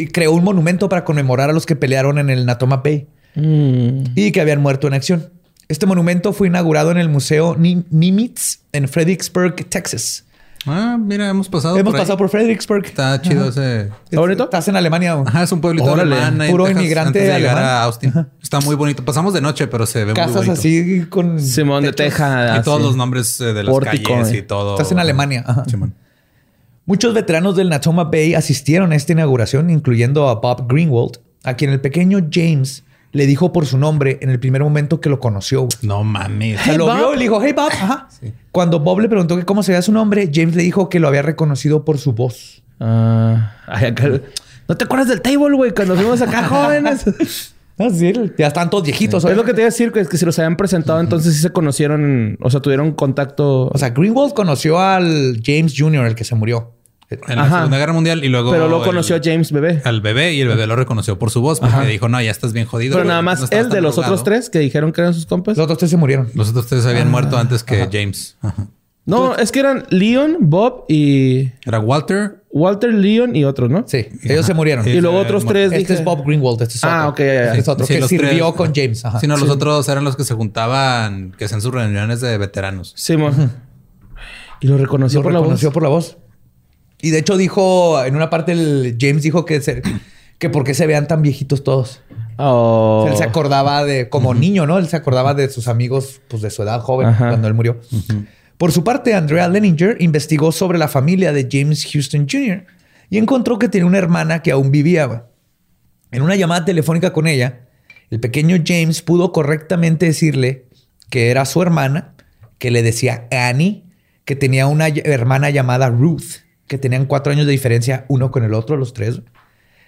y creó un monumento para conmemorar a los que pelearon en el Natoma Bay Mm. y que habían muerto en acción. Este monumento fue inaugurado en el Museo Ni- Nimitz en Fredericksburg, Texas. Ah, mira, hemos pasado Hemos por ahí. pasado por Fredericksburg. Está chido ese... ¿Está bonito? Estás en Alemania. güey. Ajá, es un pueblito Órale. alemán. Puro Texas, inmigrante antes de llegar alemán. a Austin. Está muy bonito. Pasamos de noche, pero se ve muy Casas bonito. así con. Simón de. Teja. Y todos los nombres eh, de las Pórtico, calles eh. y todo. Estás en Alemania. Ajá. Simón. Muchos veteranos del Natoma Bay asistieron a esta inauguración, incluyendo a Bob Greenwald, a quien el pequeño James le dijo por su nombre en el primer momento que lo conoció. güey. No mames. Sea, lo Bob. vio y le dijo, hey Bob. Ajá. Cuando Bob le preguntó que cómo se veía su nombre, James le dijo que lo había reconocido por su voz. Ah, ay, acá- ¿No te acuerdas del table, güey? Cuando fuimos acá jóvenes. Ah, sí, ya están todos viejitos. es lo que te iba a decir, que es que si los habían presentado, entonces sí se conocieron, o sea, tuvieron contacto. O sea, Greenwald conoció al James Jr., el que se murió. En la Ajá. Segunda Guerra Mundial y luego... pero luego el- conoció a James Bebé. al bebé y el bebé lo reconoció por su voz porque dijo, no, ya estás bien jodido. Pero nada no más estás él de los drogado". otros tres que dijeron que eran sus compas. Los otros tres se murieron. Los otros tres habían muerto antes que James. Ajá. No, es que eran Leon, Bob y Era Walter. Walter, Leon y otros, ¿no? Sí, ellos se murieron. Sí. Y luego otros tres. Este dije- es Bob Greenwald. Este es Ah, otro. ok, ya, ya. Este es otro Sí, que los sirvió tres. con James. Ajá. Sí, no, los otros eran los que se juntaban, que hacían sus reuniones de veteranos. Simón. Y lo reconoció Lo por reconoció la voz. por la voz. Y de hecho dijo, en una parte el James dijo que, se- que por qué se vean tan viejitos todos. Oh. Él se acordaba de, como niño, ¿no? Él se acordaba de sus amigos, pues de su edad joven, Ajá. cuando él murió. Por su parte, Andrea Leninger investigó sobre la familia de James Houston Jr. y encontró que tenía una hermana que aún vivía. En una llamada telefónica con ella, el pequeño James pudo correctamente decirle que era su hermana, que le decía Annie, que tenía una hermana llamada Ruth, que tenían cuatro años de diferencia uno con el otro, los tres.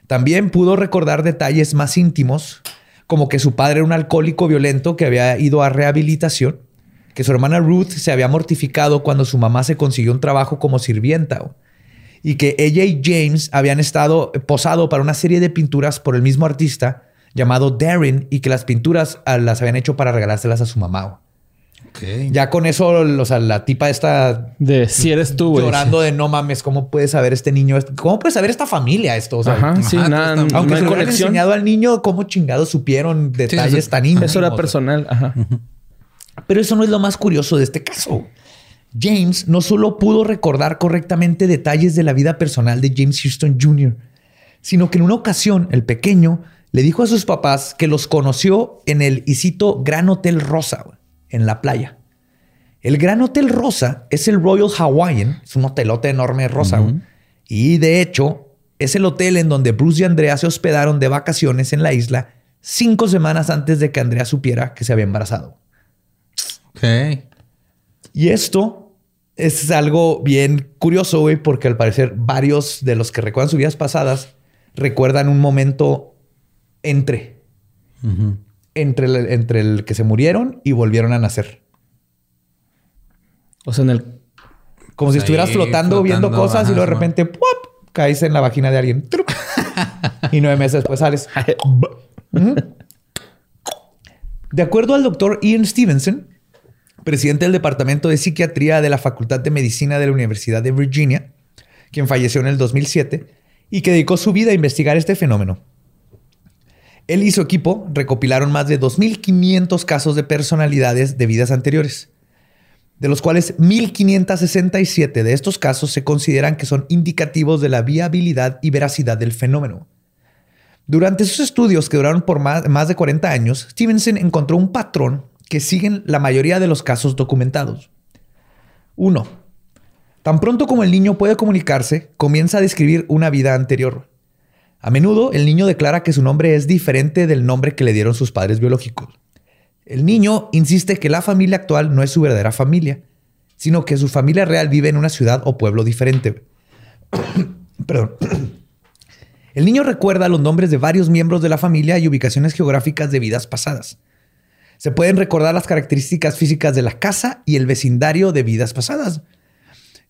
También pudo recordar detalles más íntimos, como que su padre era un alcohólico violento que había ido a rehabilitación, que su hermana Ruth se había mortificado cuando su mamá se consiguió un trabajo como sirvienta, y que ella y James habían estado posado para una serie de pinturas por el mismo artista llamado Darren y que las pinturas ah, las habían hecho para regalárselas a su mamá. Ya con eso, o sea, la tipa está de si eres tú, llorando de no mames, ¿cómo puede saber este niño? ¿Cómo puede saber esta familia esto? Ajá, sí, nada, aunque no se le enseñado al niño cómo chingados supieron detalles tan íntimos. Eso era personal. Ajá. Pero eso no es lo más curioso de este caso. James no solo pudo recordar correctamente detalles de la vida personal de James Houston Jr., sino que en una ocasión el pequeño le dijo a sus papás que los conoció en el, y Gran Hotel Rosa en la playa. El Gran Hotel Rosa es el Royal Hawaiian, es un hotelote enorme rosa. Y de hecho, es el hotel en donde Bruce y Andrea se hospedaron de vacaciones en la isla cinco semanas antes de que Andrea supiera que se había embarazado. Ok. Y esto es algo bien curioso, güey, porque al parecer varios de los que recuerdan sus vidas pasadas recuerdan un momento entre entre el, entre el que se murieron y volvieron a nacer. O sea, en el... Como si estuvieras flotando, viendo cosas y luego de repente caes en la vagina de alguien. y nueve meses después sales. De acuerdo al doctor Ian Stevenson, presidente del Departamento de Psiquiatría de la Facultad de Medicina de la Universidad de Virginia, quien falleció en el 2007 y que dedicó su vida a investigar este fenómeno. Él y su equipo recopilaron más de 2.500 casos de personalidades de vidas anteriores, de los cuales 1.567 de estos casos se consideran que son indicativos de la viabilidad y veracidad del fenómeno. Durante sus estudios, que duraron por más, de 40 años, Stevenson encontró un patrón que siguen la mayoría de los casos documentados. 1. Tan pronto como el niño puede comunicarse, comienza a describir una vida anterior. A menudo el niño declara que su nombre es diferente del nombre que le dieron sus padres biológicos. El niño insiste que la familia actual no es su verdadera familia, sino que su familia real vive en una ciudad o pueblo diferente. Perdón. El niño recuerda los nombres de varios miembros de la familia y ubicaciones geográficas de vidas pasadas. Se pueden recordar las características físicas de la casa y el vecindario de vidas pasadas.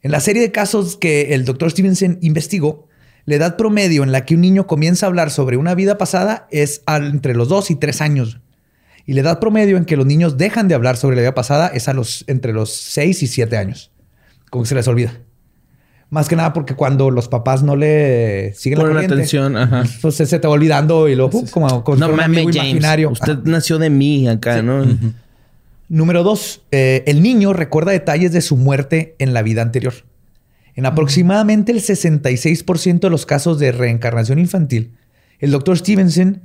En la serie de casos que el doctor Stevenson investigó, la edad promedio en la que un niño comienza a hablar sobre una vida pasada es entre los 2 y 3 años. Y la edad promedio en que los niños dejan de hablar sobre la vida pasada es a los, entre los 6 y 7 años. Como que se les olvida. Más que nada porque cuando los papás no le siguen la corriente, atención, ajá. pues se te va olvidando y luego como, como no mames, imaginario. Usted nació de mí acá, ¿no? Número dos, eh, el niño recuerda detalles de su muerte en la vida anterior. En aproximadamente el 66% de los casos de reencarnación infantil, el doctor Stevenson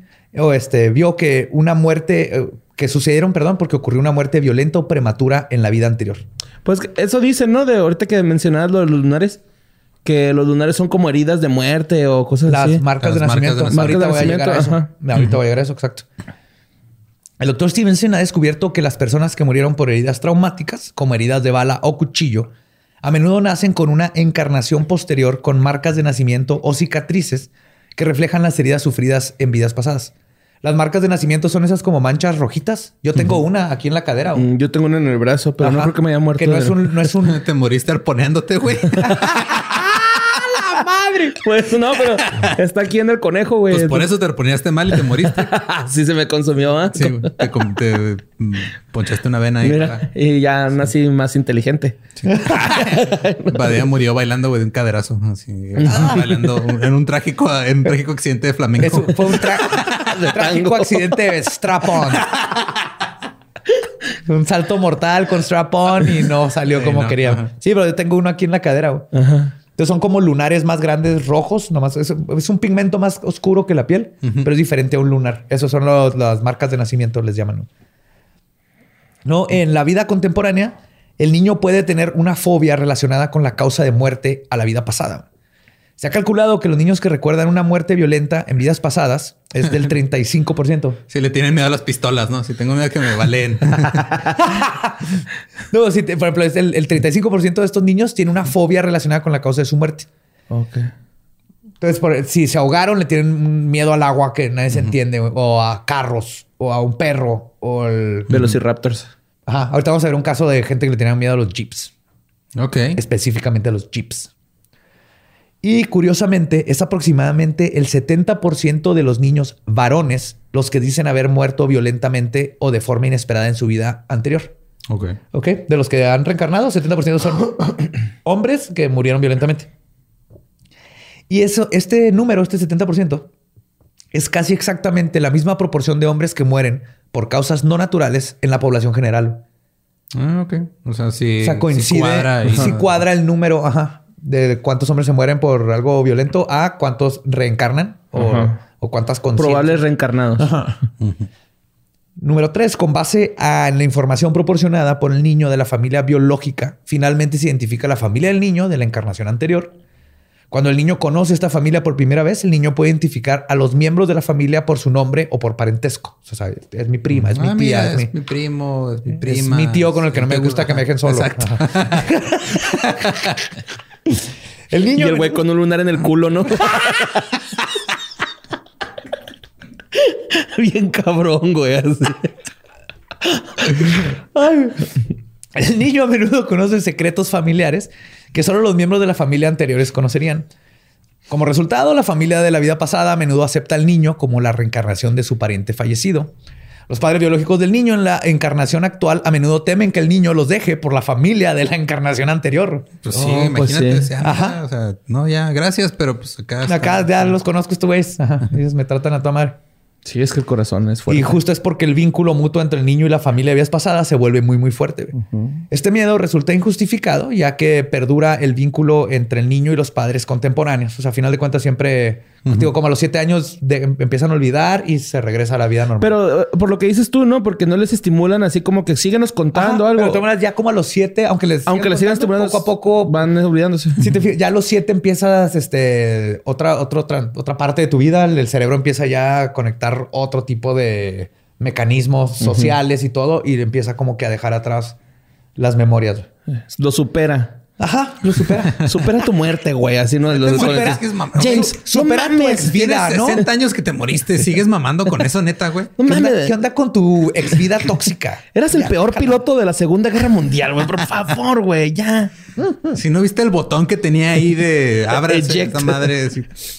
este, vio que una muerte, eh, que sucedieron, perdón, porque ocurrió una muerte violenta o prematura en la vida anterior. Pues eso dicen, ¿no? De ahorita que mencionabas lo de los lunares, que los lunares son como heridas de muerte o cosas así. Las marcas de nacimiento. ahorita voy a llegar a eso. Ahorita voy a llegar a eso, exacto. El doctor Stevenson ha descubierto que las personas que murieron por heridas traumáticas, como heridas de bala o cuchillo, a menudo nacen con una encarnación posterior con marcas de nacimiento o cicatrices que reflejan las heridas sufridas en vidas pasadas. Las marcas de nacimiento son esas como manchas rojitas. Yo tengo una aquí en la cadera. Mm, yo tengo una en el brazo, pero no creo que me haya muerto. Que no es un... No es un... Te moriste arponeándote, güey. madre. Pues no, pero está aquí en el conejo, güey. Pues por eso te reponíaste mal y te moriste. sí se me consumió, ¿eh? Sí, te, mm, ponchaste una vena ahí. y ya nací más inteligente. Sí. Badía murió bailando, güey, de un caderazo. Así, ah. bailando en un trágico, en un trágico accidente de flamenco. fue un trágico accidente de strap-on. un salto mortal con strap-on y no salió como quería. Sí, pero yo tengo uno aquí en la cadera, güey. Ajá. Entonces son como lunares más grandes, rojos, nomás es, un pigmento más oscuro que la piel, pero es diferente a un lunar. Esas son las marcas de nacimiento, les llaman. ¿No? En la vida contemporánea, el niño puede tener una fobia relacionada con la causa de muerte a la vida pasada. Se ha calculado que los niños que recuerdan una muerte violenta en vidas pasadas es del 35%. Si le tienen miedo a las pistolas, ¿no? Si tengo miedo a que me valen. no, si por ejemplo, el, 35% de estos niños tiene una fobia relacionada con la causa de su muerte. Ok. Entonces, si se ahogaron, le tienen miedo al agua que nadie se entiende, o a carros, o a un perro, o el... Velociraptors. Ajá. Ahorita vamos a ver un caso de gente que le tenía miedo a los jeeps. Ok. Específicamente a los jeeps. Y curiosamente, es aproximadamente el 70% de los niños varones los que dicen haber muerto violentamente o de forma inesperada en su vida anterior. Ok. Ok. De los que han reencarnado, 70% son hombres que murieron violentamente. Y eso, este número, este 70%, es casi exactamente la misma proporción de hombres que mueren por causas no naturales en la población general. Ah, ok. O sea, sí. O sea, coincide. cuadra y- sí cuadra el número, ajá, de cuántos hombres se mueren por algo violento a cuántos reencarnan o, o cuántas. Probables reencarnados. Número tres, con base a la información proporcionada por el niño de la familia biológica, finalmente se identifica la familia del niño de la encarnación anterior. Cuando el niño conoce esta familia por primera vez, el niño puede identificar a los miembros de la familia por su nombre o por parentesco. O sea, es mi prima, es mi Ah, tía, mira, es, es mi, mi primo, es mi es prima. mi tío con el que no me gusta que me dejen solo. Exacto. Y el güey con un lunar en el culo, ¿no? Bien cabrón, güey. así. Ay. El niño a menudo conoce secretos familiares que solo los miembros de la familia anteriores conocerían. Como resultado, la familia de la vida pasada a menudo acepta al niño como la reencarnación de su pariente fallecido. Los padres biológicos del niño en la encarnación actual a menudo temen que el niño los deje por la familia de la encarnación anterior. Pues sí, Oh, pues imagínate. sí. o sea, Ajá. O sea, no, ya, gracias, pero pues acá. está- Acá ya los conozco, estos güeyes. Ajá. Ellos me tratan a tomar. Sí, es que el corazón es fuerte. Y justo es porque el vínculo mutuo entre el niño y la familia de vidas pasadas se vuelve muy, muy fuerte. Este miedo resulta injustificado, ya que perdura el vínculo entre el niño y los padres contemporáneos. O sea, a final de cuentas, siempre, digo, como a los siete años de- empiezan a olvidar y se regresa a la vida normal. Pero eh, por lo que dices tú, ¿no? Porque no les estimulan así como que síguenos contando Ajá, algo. Pero ya como a los siete, aunque les Aunque les sigan estimulando, poco a poco van olvidándose. Si te fijas, ya a los siete empiezas este, otra, otra, otra, otra parte de tu vida. El cerebro empieza ya a conectar otro tipo de mecanismos sociales y todo, y empieza como que a dejar atrás las memorias. Lo supera. Ajá, lo supera. Supera tu muerte, güey. Así no lo Supera- Es que es James, supera tu ex vida, Tienes ¿no? 60 años que te moriste. ¿Sigues mamando con eso, neta, güey? No ¿Qué onda, mames. qué onda con tu ex vida tóxica? Eras el peor piloto de la Segunda Guerra Mundial, güey. Por favor, güey, ya. Si no viste el botón que tenía ahí de abre esa madre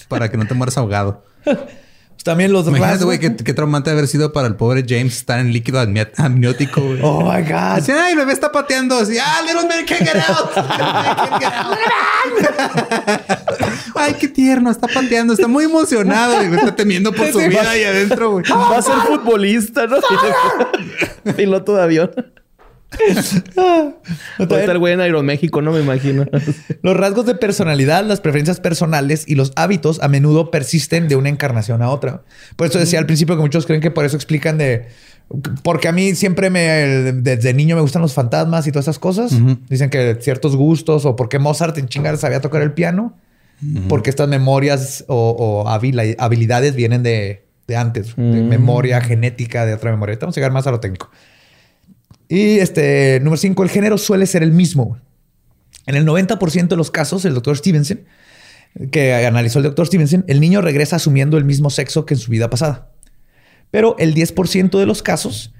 para que no te mueras ahogado. También los Imagínate, rasgos- güey, qué, qué traumante haber sido para el pobre James estar en líquido amni- amniótico, güey. Oh my God. Así, ay, el bebé está pateando. Así, ah, little man can't get out. Little man can't get out. ay, qué tierno. Está pateando. Está muy emocionado. Y está temiendo por su vida ahí adentro, güey. Va a ser futbolista, ¿no? piloto de avión. Ahorita el güey en Aeroméxico, no me imagino. Los rasgos de personalidad, las preferencias personales y los hábitos a menudo persisten de una encarnación a otra. Por eso decía al principio que muchos creen que por eso explican de... Porque a mí siempre me... Desde niño me gustan los fantasmas y todas esas cosas. Dicen que ciertos gustos o por qué Mozart en chingar sabía tocar el piano. Porque estas memorias o, habilidades vienen de, de antes. De memoria genética, de otra memoria. Vamos a llegar más a lo técnico. Y este, número cinco, el género suele ser el mismo. En el 90% de los casos, el doctor Stevenson, que analizó el doctor Stevenson, el niño regresa asumiendo el mismo sexo que en su vida pasada. Pero el 10% de los casos,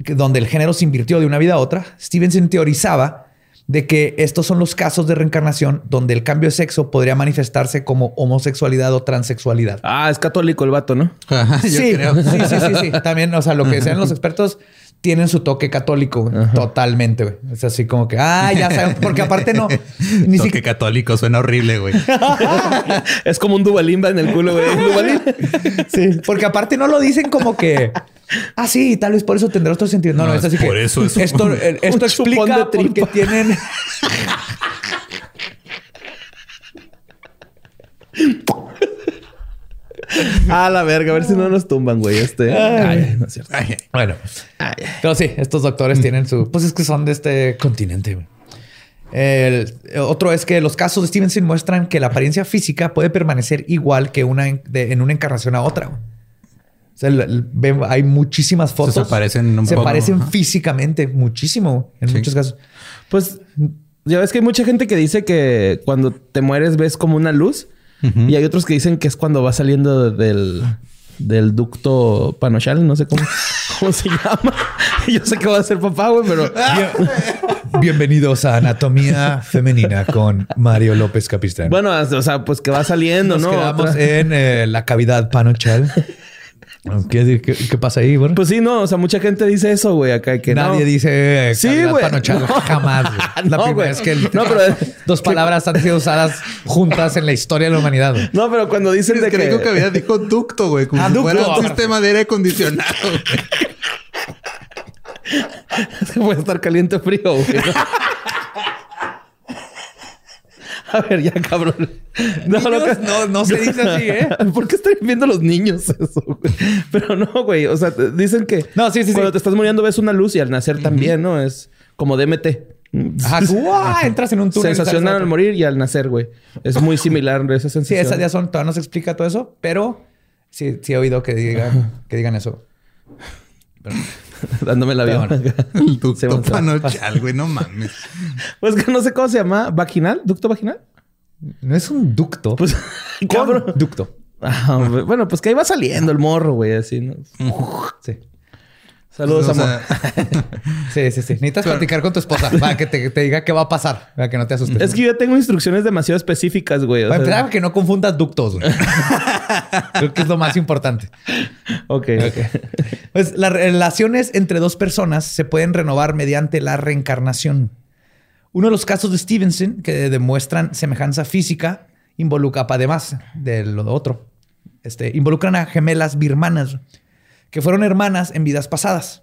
donde el género se invirtió de una vida a otra, Stevenson teorizaba de que estos son los casos de reencarnación donde el cambio de sexo podría manifestarse como homosexualidad o transexualidad. Ah, es católico el vato, ¿no? Ajá, yo sí, creo. sí, sí, sí, sí. También, o sea, lo que sean los expertos tienen su toque católico, güey. totalmente. güey. Es así como que, ah, ya saben, porque aparte no, ni Toque siquiera. católico suena horrible, güey. es como un dubalimba en el culo, güey. Sí, porque aparte no lo dicen como que, ah, sí, tal vez por eso tendrá otro sentido. No, no, No, es así por que eso es esto, un- esto un explica de porque tienen. Ah, la verga, a ver si no nos tumban, güey. Este. Ay, no es cierto. Ay, Bueno, pero sí, estos doctores tienen su. Pues es que son de este continente. güey. El otro es que los casos de Stevenson muestran que la apariencia física puede permanecer igual que una en, de- en una encarnación a otra. güey. O sea, el- el- ve- hay muchísimas fotos. se parecen un Se poco, parecen físicamente muchísimo en Sí. muchos casos. Pues ya ves que hay mucha gente que dice que cuando te mueres ves como una luz. Y hay otros que dicen que es cuando va saliendo del, del ducto panochal, no sé cómo, cómo se llama. Yo sé que va a ser papá, güey, pero Bienvenidos a Anatomía Femenina con Mario López Capistán. Bueno, o sea, pues que va saliendo, Nos ¿no? quedamos Otra- en eh, la cavidad panochal. ¿Qué, qué, qué pasa ahí, güey? Pues sí, no, o sea, mucha gente dice eso, güey, acá que Nadie no. dice eh, Sí, güey. No. jamás. güey. La No, primera güey. vez que el- No, pero- dos palabras han sido usadas juntas en la historia de la humanidad. güey. No, pero cuando dicen Es de que que... dijo cavidad, dijo ducto, güey. Como Ah, si ducto. fuera un sistema de aire acondicionado. güey. puede estar caliente o frío, güey. A ver, ya, cabrón. No, no, no se dice así, ¿eh? ¿Por qué están viendo los niños eso, güey? Pero no, güey. O sea, dicen que No, sí, sí, sí. cuando te estás muriendo ves una luz y al nacer también, ¿no? Es como DMT. Ajá, ¡guau! entras en un túnel. Sensacional al morir y al nacer, güey. Es muy similar esa Sí, sensación. esas ya son, todavía no se explica todo eso, pero sí, sí he oído que digan, que digan eso. Dándome el avión. El ducto panochal, güey. No mames. Pues que no sé cómo se llama. ¿Vaginal? ¿Ducto vaginal? No es un ducto. Pues, cabrón. Ducto. Ah, bueno, pues que ahí va saliendo el morro, güey, así, ¿no? Sí. Saludos, amor. Sí, sí, sí. Necesitas platicar con tu esposa para que te, te diga qué va a pasar, para que no te asustes. Es que yo tengo instrucciones demasiado específicas, güey. o Para sea- empezar, que no confundas ductos. güey. Creo que es lo más importante. Ok, ok. Pues las relaciones entre dos personas se pueden renovar mediante la reencarnación. Uno de los casos de Stevenson que demuestran semejanza física involucra, además de lo otro, este, involucran a gemelas birmanas que fueron hermanas en vidas pasadas.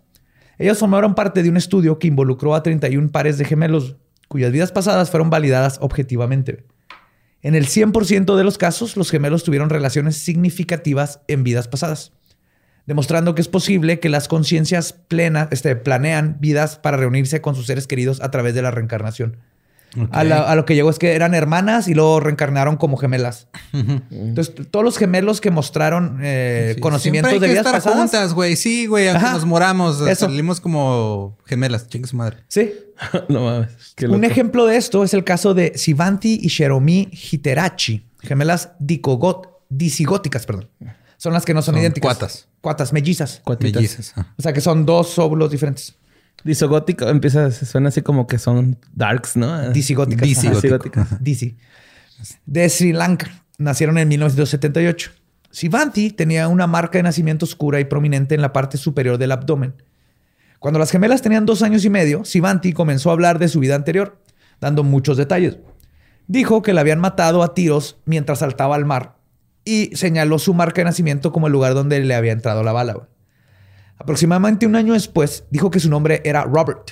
Ellas formaron parte de un estudio que involucró a 31 pares de gemelos cuyas vidas pasadas fueron validadas objetivamente. En el 100% de los casos, los gemelos tuvieron relaciones significativas en vidas pasadas demostrando que es posible que las conciencias plenas este, planean vidas para reunirse con sus seres queridos a través de la reencarnación. A, la- a lo que llegó es que eran hermanas y luego reencarnaron como gemelas. Entonces, todos los gemelos que mostraron eh, sí. conocimientos de hay que vidas estar pasadas. juntas, güey. Sí, güey. Aunque Ajá. nos moramos. Eso. Salimos como gemelas. Chingue su madre. Sí. no mames. qué Un ejemplo de esto es el caso de Sivanti y Sheromi Hiterachi, gemelas dicogot- disigóticas, perdón. Son las que no son, Son idénticas. cuatas. Cuatas, mellizas. Cuatitas. Mellizas. ah. O sea que son dos óvulos diferentes. Disogótico empieza, suena así como que son darks, ¿no? Disigóticas. Disigóticas. Disi. De Sri Lanka. Nacieron en 1978. Sivanti tenía una marca de nacimiento oscura y prominente en la parte superior del abdomen. Cuando las gemelas tenían dos años y medio, Sivanti comenzó a hablar de su vida anterior, dando muchos detalles. Dijo que la habían matado a tiros mientras saltaba al mar y señaló su marca de nacimiento como el lugar donde le había entrado la bala. Aproximadamente un año después, dijo que su nombre era Robert.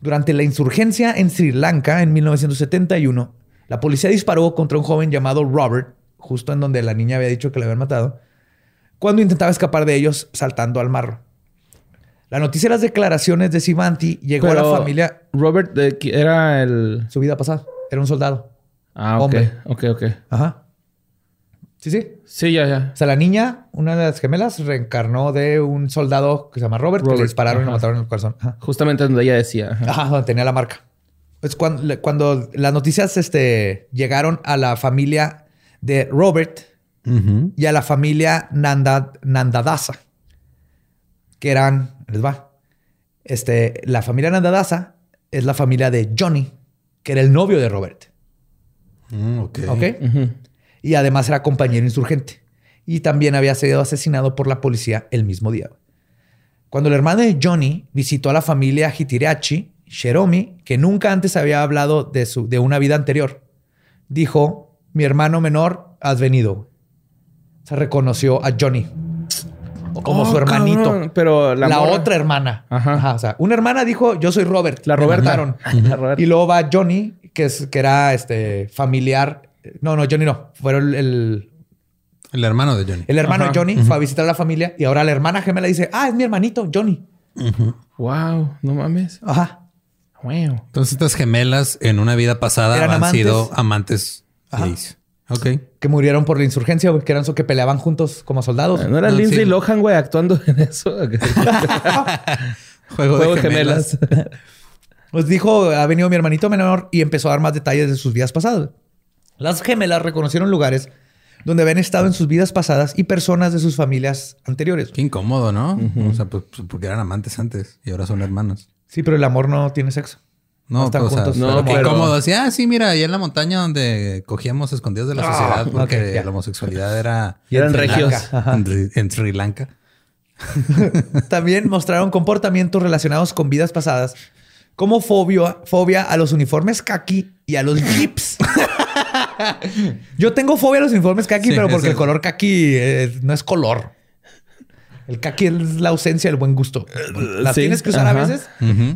Durante la insurgencia en Sri Lanka en 1971, la policía disparó contra un joven llamado Robert, justo en donde la niña había dicho que le habían matado, cuando intentaba escapar de ellos saltando al mar. La noticia de las declaraciones de Sivanti llegó a la familia Robert eh, era el. su vida pasada. Era un soldado. Ah, ok. Hombre. Ok, ok. Ajá. Sí, sí. Sí, ya, ya. O sea, la niña, una de las gemelas, reencarnó de un soldado que se llama Robert, que le Robert, dispararon y lo ajá. mataron en el corazón. Ajá. Justamente donde ella decía. ajá. Ajá, donde tenía la marca. Pues cuando, cuando las noticias este, llegaron a la familia de Robert y a la familia Nanda, Nandadasa, que eran, les va, este, la familia Nandadasa es la familia de Johnny, que era el novio de Robert. Mm, ok. ¿Ok? Y además era compañero insurgente. Y también había sido asesinado por la policía el mismo día. Cuando el hermano de Johnny visitó a la familia Hitirachi, Sheromi, que nunca antes había hablado de, su, de una vida anterior, dijo, mi hermano menor, has venido. Se reconoció a Johnny como Oh, su hermanito. cabrón. Pero la, otra hermana. Ajá. O sea, una hermana dijo, yo soy Robert. La Roberta. La Roberta. Y luego va Johnny, que, es, que era este familiar. No, no, Johnny no. Fueron el, el, hermano de Johnny. el hermano Ajá. de Johnny fue a visitar a la familia y ahora la hermana gemela dice, ah, es mi hermanito, Johnny. Wow, no mames. Ajá. Wow. Entonces estas gemelas en una vida pasada Eran han amantes. sido amantes Ajá. gays. Ok. Que murieron por la insurgencia, güey, que eran so que peleaban juntos como soldados. ¿No era No, Lindsay sí. Lohan, güey, actuando en eso? Juego, Juego de gemelas. Pues dijo, ha venido mi hermanito menor y empezó a dar más detalles de sus vidas pasadas. Las gemelas reconocieron lugares donde habían estado en sus vidas pasadas y personas de sus familias anteriores. Qué incómodo, ¿no? O sea, pues pues, porque eran amantes antes y ahora son hermanos. Sí, pero el amor no tiene sexo. No, están pues, o sea, juntos. no, pero qué pero- incómodo. Así, ah, sí, mira, allá en la montaña donde cogíamos escondidos de la Ah, sociedad porque la homosexualidad era Y eran En regios. En Sri Lanka. También mostraron comportamientos relacionados con vidas pasadas, como fobia, fobia a los uniformes kaki y a los jeeps. Yo tengo fobia a los uniformes kaki, Sí, pero porque el color kaki eh, no es color. El kaki es la ausencia del buen gusto. Las sí, tienes que usar a veces.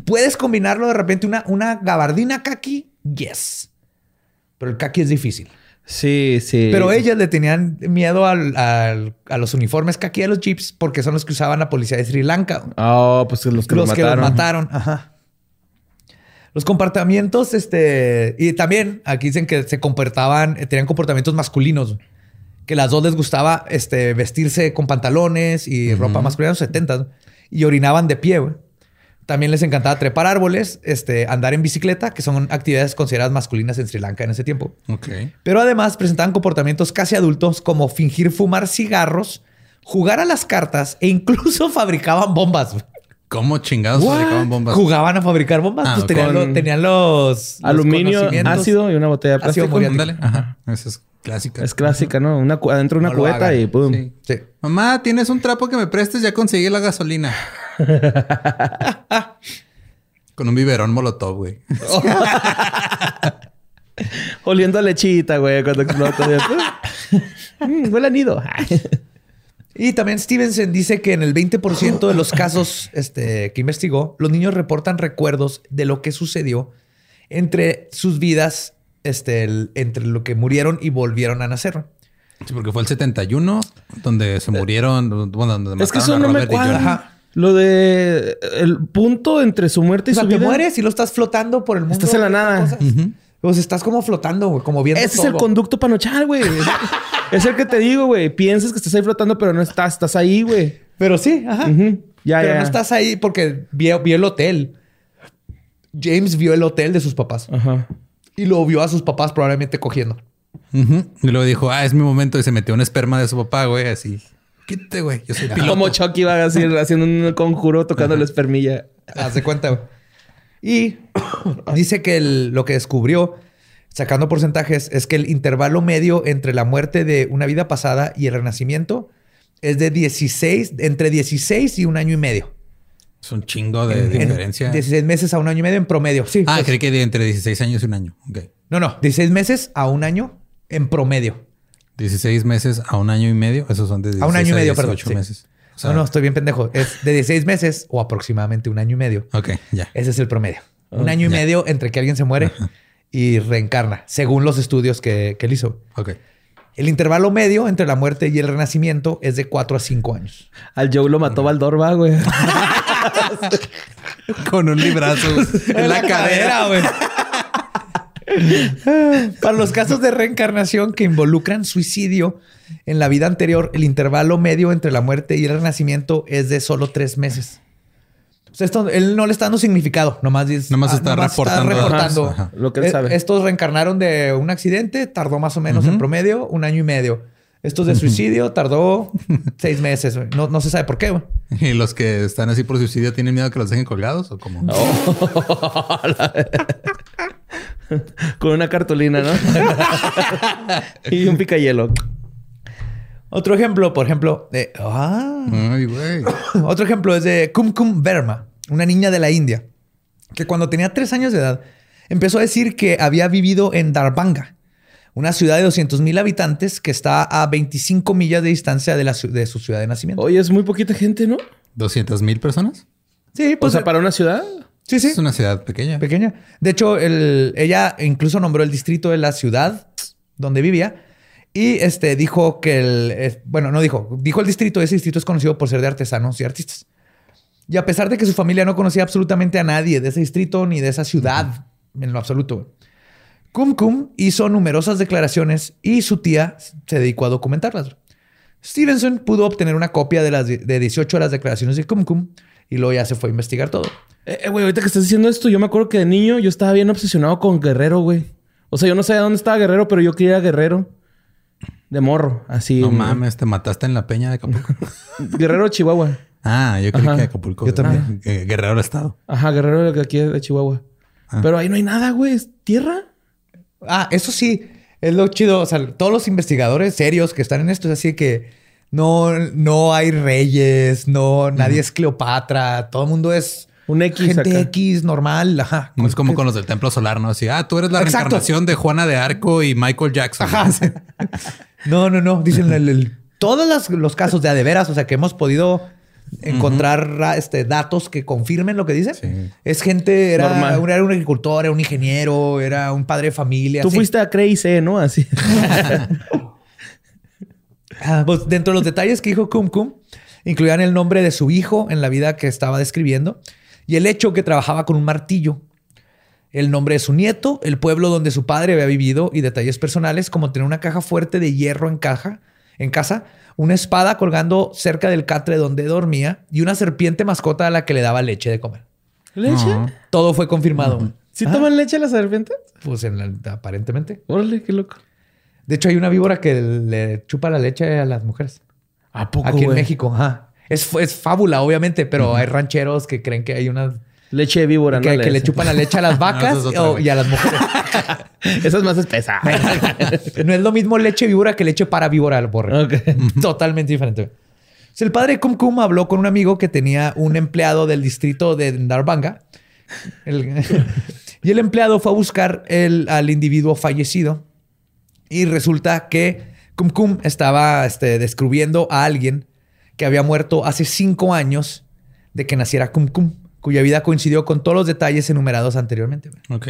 Puedes combinarlo de repente una, una gabardina kaki, yes. Pero el kaki es difícil. Sí, sí. Pero ellas le tenían miedo al- al- a los uniformes kaki a los jeeps porque son los que usaban la policía de Sri Lanka. Oh, pues los que los los que los mataron. Ajá. Los comportamientos, este, y también aquí dicen que se comportaban, eh, tenían comportamientos masculinos, que las dos les gustaba, este, vestirse con pantalones y ropa masculina en los 70 y orinaban de pie. También les encantaba trepar árboles, este, andar en bicicleta, que son actividades consideradas masculinas en Sri Lanka en ese tiempo. Ok. Pero además presentaban comportamientos casi adultos como fingir fumar cigarros, jugar a las cartas e incluso fabricaban bombas. güey. ¿Cómo chingados fabricaban bombas? Jugaban a fabricar bombas. Ah, pues tenían, lo- Con tenían los, Aluminio, ácido y una botella de plástico. muriático. Ándale. Ajá. Esa es clásica. Es clásica, ¿no? Una, adentro de una No cubeta y pum. Sí. Sí. Mamá, ¿tienes un trapo que me prestes? Ya conseguí la gasolina. Con un biberón molotov, güey. Oliendo a lechita, güey, cuando explota. Mm, huele a nido. Y también Stevenson dice que en el 20% de los casos este, que investigó, los niños reportan recuerdos de lo que sucedió entre sus vidas, este, el- entre lo que murieron y volvieron a nacer. Sí, porque fue el 71 donde se murieron, bueno, donde es que eso a no me Robert cuadra. Lo de el punto entre su muerte O y sea, su te mueres y lo estás flotando por el mundo. Estás en la nada. Cosas. Pues estás como flotando, güey, como viendo Ese es el conducto para nochar, güey. es el que te digo, güey. Piensas que estás ahí flotando, pero no estás. Estás ahí, güey. Pero sí, ajá. Ya, Pero ya. no estás ahí porque vio, vio el hotel. James vio el hotel de sus papás Ajá. y lo vio a sus papás probablemente cogiendo. Ujú. Y luego dijo, ah, es mi momento. Y se metió un esperma de su papá, güey, así. Quítate, güey. Yo soy piloto. Como Chucky va así haciendo un conjuro tocando la espermilla. Haz de cuenta. güey. Y dice que el- lo que descubrió, sacando porcentajes, es que el intervalo medio entre la muerte de una vida pasada y el renacimiento es de 16, entre 16 y un año y medio. Es un chingo de En- diferencia. 16 meses a un año y medio en promedio. Sí. ah, pues. creí que de entre 16 años y un año. Ok. No, no. 16 meses a un año en promedio. 16 meses a un año y medio. Esos son de 16 A un año y medio, perdón, 18 sí. meses. O sea, no, no, estoy bien pendejo. Es de 16 meses o aproximadamente un año y medio. Ok, ya. Ese es el promedio. Un Ah, año y ya. medio entre que alguien se muere y reencarna, según los estudios que, que él hizo. Ok. El intervalo medio entre la muerte y el renacimiento es de 4 a 5 años. Al Joe lo mató Valdorba, güey. Con un librazo en la cadera. güey. Para los casos de reencarnación que involucran suicidio en la vida anterior, el intervalo medio entre la muerte y el renacimiento es de solo tres meses. O sea, esto, él no le está dando significado, nomás, dice- Nomás está reportando datos. reportando. Ajá. Lo que él Eh, sabe. Estos reencarnaron de un accidente, tardó más o menos en promedio un año y medio. Estos de suicidio tardó seis meses. No, no se sabe por qué. güey. ¿Y los que están así por suicidio tienen miedo que los dejen colgados o cómo? Con una cartulina, ¿no? y un picayelo. Otro ejemplo, por ejemplo, de... Ah. Ay, güey. Otro ejemplo es de Kumkum Verma, una niña de la India, que cuando tenía tres años de edad empezó a decir que había vivido en Darbhanga, una ciudad de 200 mil habitantes que está a 25 millas de distancia de, la, de su ciudad de nacimiento. Oye, es muy poquita gente, ¿no? 200 mil personas. Sí, O pues sea, para una ciudad. sí, sí, Es una ciudad pequeña. pequeña. De hecho, el- ella incluso nombró el distrito de la ciudad donde vivía y este dijo que el, eh, bueno, no dijo, dijo el distrito, ese distrito es conocido por ser de artesanos y artistas. Y a pesar de que su familia no conocía absolutamente a nadie de ese distrito ni de esa ciudad en lo absoluto, Kum Kum hizo numerosas declaraciones y su tía se dedicó a documentarlas. Stevenson pudo obtener una copia de las de 18 de las declaraciones de Kum Kum y luego ya se fue a investigar todo. Eh, eh, güey, ahorita que estás diciendo esto, yo me acuerdo que de niño yo estaba bien obsesionado con Guerrero, güey. O sea, yo no sabía dónde estaba Guerrero, pero yo quería Guerrero. De morro, así. No mames, te mataste en la peña de Acapulco. Guerrero, Chihuahua. ah, yo creí Ajá. que Acapulco. Yo también. Eh, Guerrero del Estado. Ajá, Guerrero de aquí de Chihuahua. Pero ahí no hay nada, güey. ¿Es tierra? Ah, eso sí, es lo chido. O sea, todos los investigadores serios que están en esto es así que no, no hay reyes, no, nadie es Cleopatra, todo el mundo es Un X gente acá. X normal. Ajá. No es como con los del Templo Solar, ¿no? Así, ah, tú eres la Exacto. reencarnación de Juana de Arco y Michael Jackson. Ajá. No, no, no. Dicen el- el- todos los, los casos de a de veras, o sea, que hemos podido encontrar ra- este, datos que confirmen lo que dicen. Sí. Es gente, era, era un agricultor, era un ingeniero, era un padre de familia. Tú así. fuiste a Crazy, ¿no? Así. Ah, pues dentro de los detalles que dijo Kum Kum, incluían el nombre de su hijo en la vida que estaba describiendo y el hecho que trabajaba con un martillo. El nombre de su nieto, el pueblo donde su padre había vivido y detalles personales como tener una caja fuerte de hierro en caja, en casa, una espada colgando cerca del catre donde dormía y una serpiente mascota a la que le daba leche de comer. ¿Leche? Todo fue confirmado. ¿Sí Ah, toman leche las serpientes? Pues en la- aparentemente. Órale, qué loco. De hecho, hay una víbora que le chupa la leche a las mujeres. ¿A poco, Aquí en? México, ajá. Es, es fábula, obviamente, pero hay rancheros que creen que hay una... Leche de víbora, Que, ¿no? que le chupan la leche a las vacas es o- y a las mujeres. Esa es más espesa. no es lo mismo leche víbora que leche para víbora al borre. Totalmente diferente. El padre Kum Kum habló con un amigo que tenía un empleado del distrito de Narbanga. El- y el empleado fue a buscar el- al individuo fallecido. Y resulta que Kum Kum estaba este, descubriendo a alguien que había muerto hace cinco años de que naciera Kum Kum, cuya vida coincidió con todos los detalles enumerados anteriormente. Ok.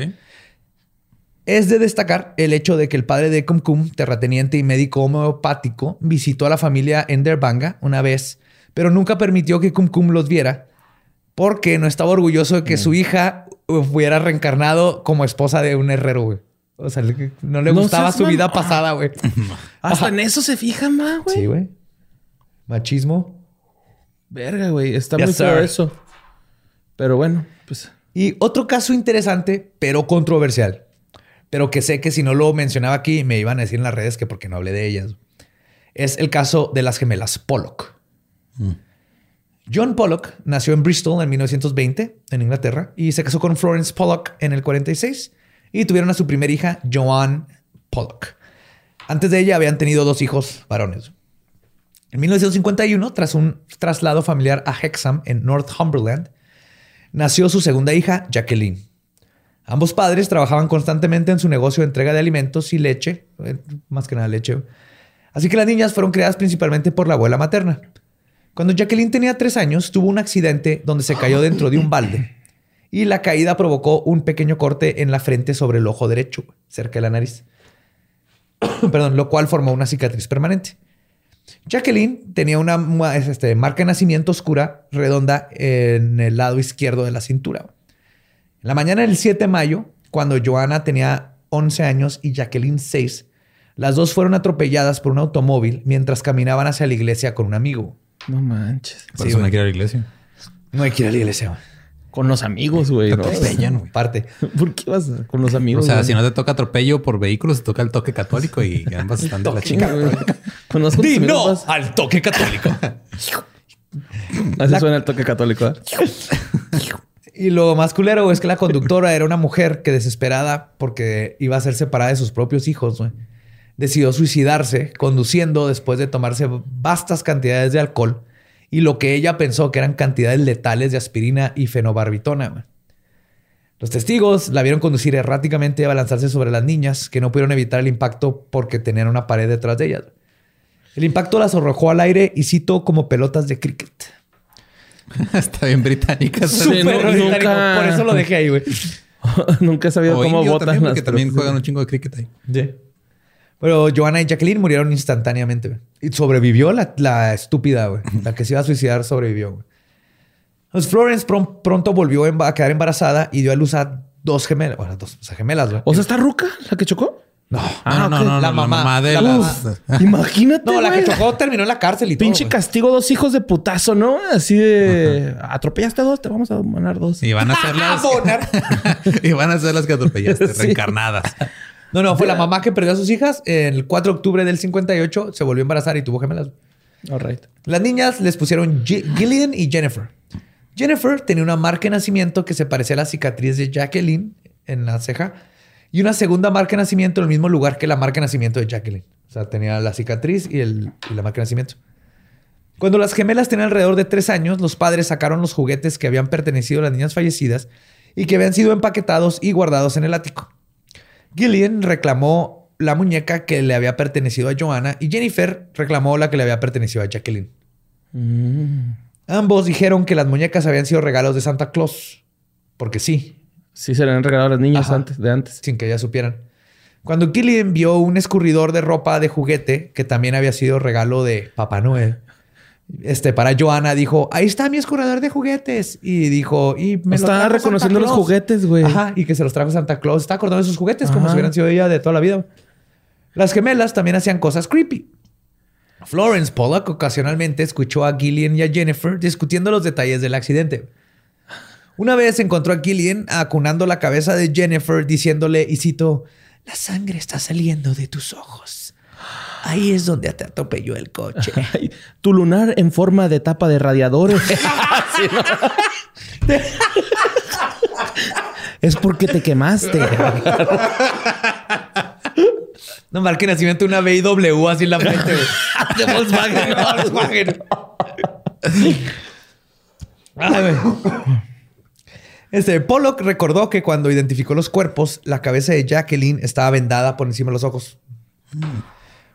Es de destacar el hecho de que el padre de Kum Kum, terrateniente y médico homeopático, visitó a la familia en Derbanga una vez, pero nunca permitió que Kum Kum los viera porque no estaba orgulloso de que su hija hubiera reencarnado como esposa de un herrero, güey. O sea, no le No gustaba seas su vida pasada, güey. Hasta en eso se fijan más, güey. Sí, güey. Machismo. Verga, güey. Está Yes, muy feo sir. eso. Pero bueno, pues... Y otro caso interesante, pero controversial, pero que sé que si no lo mencionaba aquí me iban a decir en las redes que porque no hablé de ellas, es el caso de las gemelas Pollock. John Pollock nació en Bristol en 1920, en Inglaterra, y se casó con Florence Pollock en el 46 y tuvieron a su primera hija, Joanne Pollock. Antes de ella habían tenido dos hijos varones. En 1951, tras un traslado familiar a Hexham en Northumberland, nació su segunda hija, Jacqueline. Ambos padres trabajaban constantemente en su negocio de entrega de alimentos y leche, eh, más que nada leche. Así que las niñas fueron criadas principalmente por la abuela materna. Cuando Jacqueline tenía tres años, tuvo un accidente donde se cayó dentro de un balde y la caída provocó un pequeño corte en la frente sobre el ojo derecho, cerca de la nariz. Perdón, lo cual formó una cicatriz permanente. Jacqueline tenía una este, marca de nacimiento oscura, redonda, en el lado izquierdo de la cintura. En la mañana del 7 de mayo, cuando Joana tenía 11 años y Jacqueline 6, las dos fueron atropelladas por un automóvil mientras caminaban hacia la iglesia con un amigo. No manches. Por Sí, eso no hay que ir a la iglesia. No hay que ir a la iglesia. Con los amigos, güey. Te ¿no? atropellan, güey. Parte. ¿Por qué vas a- con los O amigos? sea, güey? si no te toca atropello por vehículos, te toca el toque católico y ambas están de la Sí, chingada. güey. Cuando vas con tus Di amigos, no vas- al toque católico. Así suena el toque católico. ¿eh? Y lo más culero es que la conductora era una mujer que desesperada porque iba a ser separada de sus propios hijos, güey, decidió suicidarse conduciendo después de tomarse vastas cantidades de alcohol y lo que ella pensó que eran cantidades letales de aspirina y fenobarbitona. güey. Los testigos la vieron conducir erráticamente y abalanzarse sobre las niñas que no pudieron evitar el impacto porque tenían una pared detrás de ellas. El impacto las arrojó al aire y citó como pelotas de cricket. Está bien británica. Súper no, británico, nunca- Por eso lo dejé ahí, güey. Nunca he sabido O cómo votan también, las porque también juegan un chingo de cricket ahí. Sí. Pero Joanna y Jacqueline murieron instantáneamente. güey. Y sobrevivió la, la estúpida, güey. La que se iba a suicidar sobrevivió, güey. Pues Florence pron- pronto volvió a quedar embarazada y dio a luz a dos gemelas. Bueno, dos o sea, gemelas, güey. O sea, ¿está ruca la que chocó? No, No, no, ok. no, no, la la mamá. mamá de la las- mamá. Imagínate, No, la que chocó terminó en la cárcel y Pinche todo. güey. castigo, dos hijos de putazo, ¿no? Así de... Atropellaste a dos, te vamos a mandar dos. Y van a ser las... Abonar. y van a ser las que atropellaste, Sí. reencarnadas. No, no, fue la mamá que perdió a sus hijas. El 4 de octubre del 58 se volvió a embarazar y tuvo gemelas. All right. Las niñas les pusieron Gi- Gillian y Jennifer. Jennifer tenía una marca de nacimiento que se parecía a la cicatriz de Jacqueline en la ceja y una segunda marca de nacimiento en el mismo lugar que la marca de nacimiento de Jacqueline. O sea, tenía la cicatriz y, el, y la marca de nacimiento. Cuando las gemelas tenían alrededor de tres años, los padres sacaron los juguetes que habían pertenecido a las niñas fallecidas y que habían sido empaquetados y guardados en el ático. Gillian reclamó la muñeca que le había pertenecido a Joanna y Jennifer reclamó la que le había pertenecido a Jacqueline. Ambos dijeron que las muñecas habían sido regalos de Santa Claus. Porque sí. Sí, se le han regalado a las niñas antes, de antes. Sin que ellas supieran. Cuando Gillian vio un escurridor de ropa de juguete que también había sido regalo de Papá Noel, este, para Joana dijo, ahí está mi escurridor de juguetes. Y dijo, y me Estaba reconociendo los juguetes, güey. Ajá, y que se los trajo Santa Claus. Está acordando de sus juguetes como si hubieran sido ella de toda la vida. Las gemelas también hacían cosas creepy. Florence Pollock ocasionalmente escuchó a Gillian y a Jennifer discutiendo los detalles del accidente. Una vez encontró a Gillian acunando la cabeza de Jennifer diciéndole, y cito, la sangre está saliendo de tus ojos. Ahí es donde te atropelló el coche. tu lunar en forma de tapa de radiadores. es porque te quemaste. No marque nacimiento una BW así en la frente. de Volkswagen. Volkswagen. Este, Pollock recordó que cuando identificó los cuerpos, la cabeza de Jacqueline estaba vendada por encima de los ojos.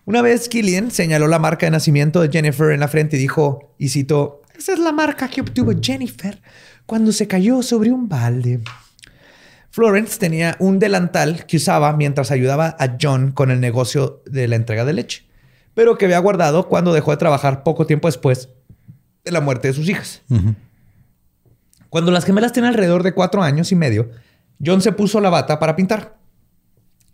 Una vez Killian señaló la marca de nacimiento de Jennifer en la frente y dijo, y citó, esa es la marca que obtuvo Jennifer cuando se cayó sobre un balde. Florence tenía un delantal que usaba mientras ayudaba a John con el negocio de la entrega de leche, pero que había guardado cuando dejó de trabajar poco tiempo después de la muerte de sus hijas. Cuando las gemelas tenían alrededor de cuatro años y medio, John se puso la bata para pintar.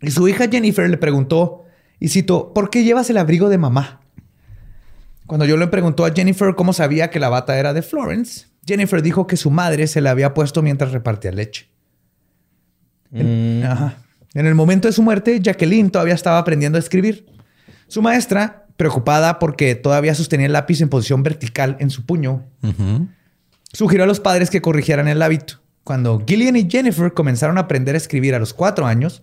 Y su hija Jennifer le preguntó, y cito, ¿por qué llevas el abrigo de mamá? Cuando yo le preguntó a Jennifer cómo sabía que la bata era de Florence, Jennifer dijo que su madre se la había puesto mientras repartía leche. En, mm. en el momento de su muerte, Jacqueline todavía estaba aprendiendo a escribir. Su maestra, preocupada porque todavía sostenía el lápiz en posición vertical en su puño, Sugirió a los padres que corrigieran el hábito. Cuando Gillian y Jennifer comenzaron a aprender a escribir a los cuatro años,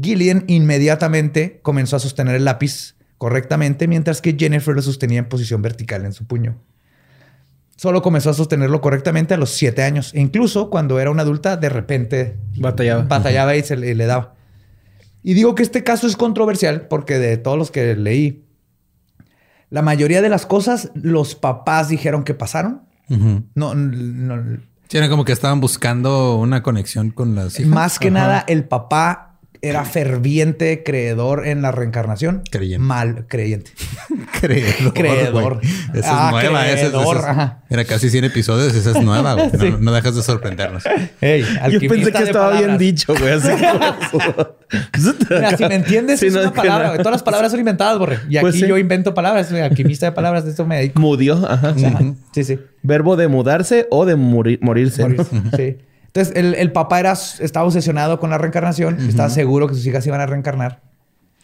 Gillian inmediatamente comenzó a sostener el lápiz correctamente, mientras que Jennifer lo sostenía en posición vertical en su puño. Solo comenzó a sostenerlo correctamente a los siete años. E incluso cuando era una adulta, de repente batallaba, batallaba y, se le, le daba. Y digo que este caso es controversial porque de todos los que leí, la mayoría de las cosas los papás dijeron que pasaron no, no. era como que estaban buscando una conexión con las hijas. Más que nada, el papá era ferviente creedor en la reencarnación. Creyente. Mal creyente. creedor. Creedor. Esa es ah, nueva. Creedor. era casi 100 episodios. Esa es nueva, güey. No, dejas de sorprendernos. Yo pensé que estaba bien dicho, güey. Así Mira, si me entiendes, es una palabra. Todas las palabras son inventadas, borre. Y pues aquí yo invento palabras. Alquimista de palabras. De esto me dedico. Mudió. Ajá. Sí, sí. Verbo de mudarse o de morirse. morirse. Sí. Entonces, el, papá era, estaba obsesionado con la reencarnación, estaba seguro que sus hijas iban a reencarnar.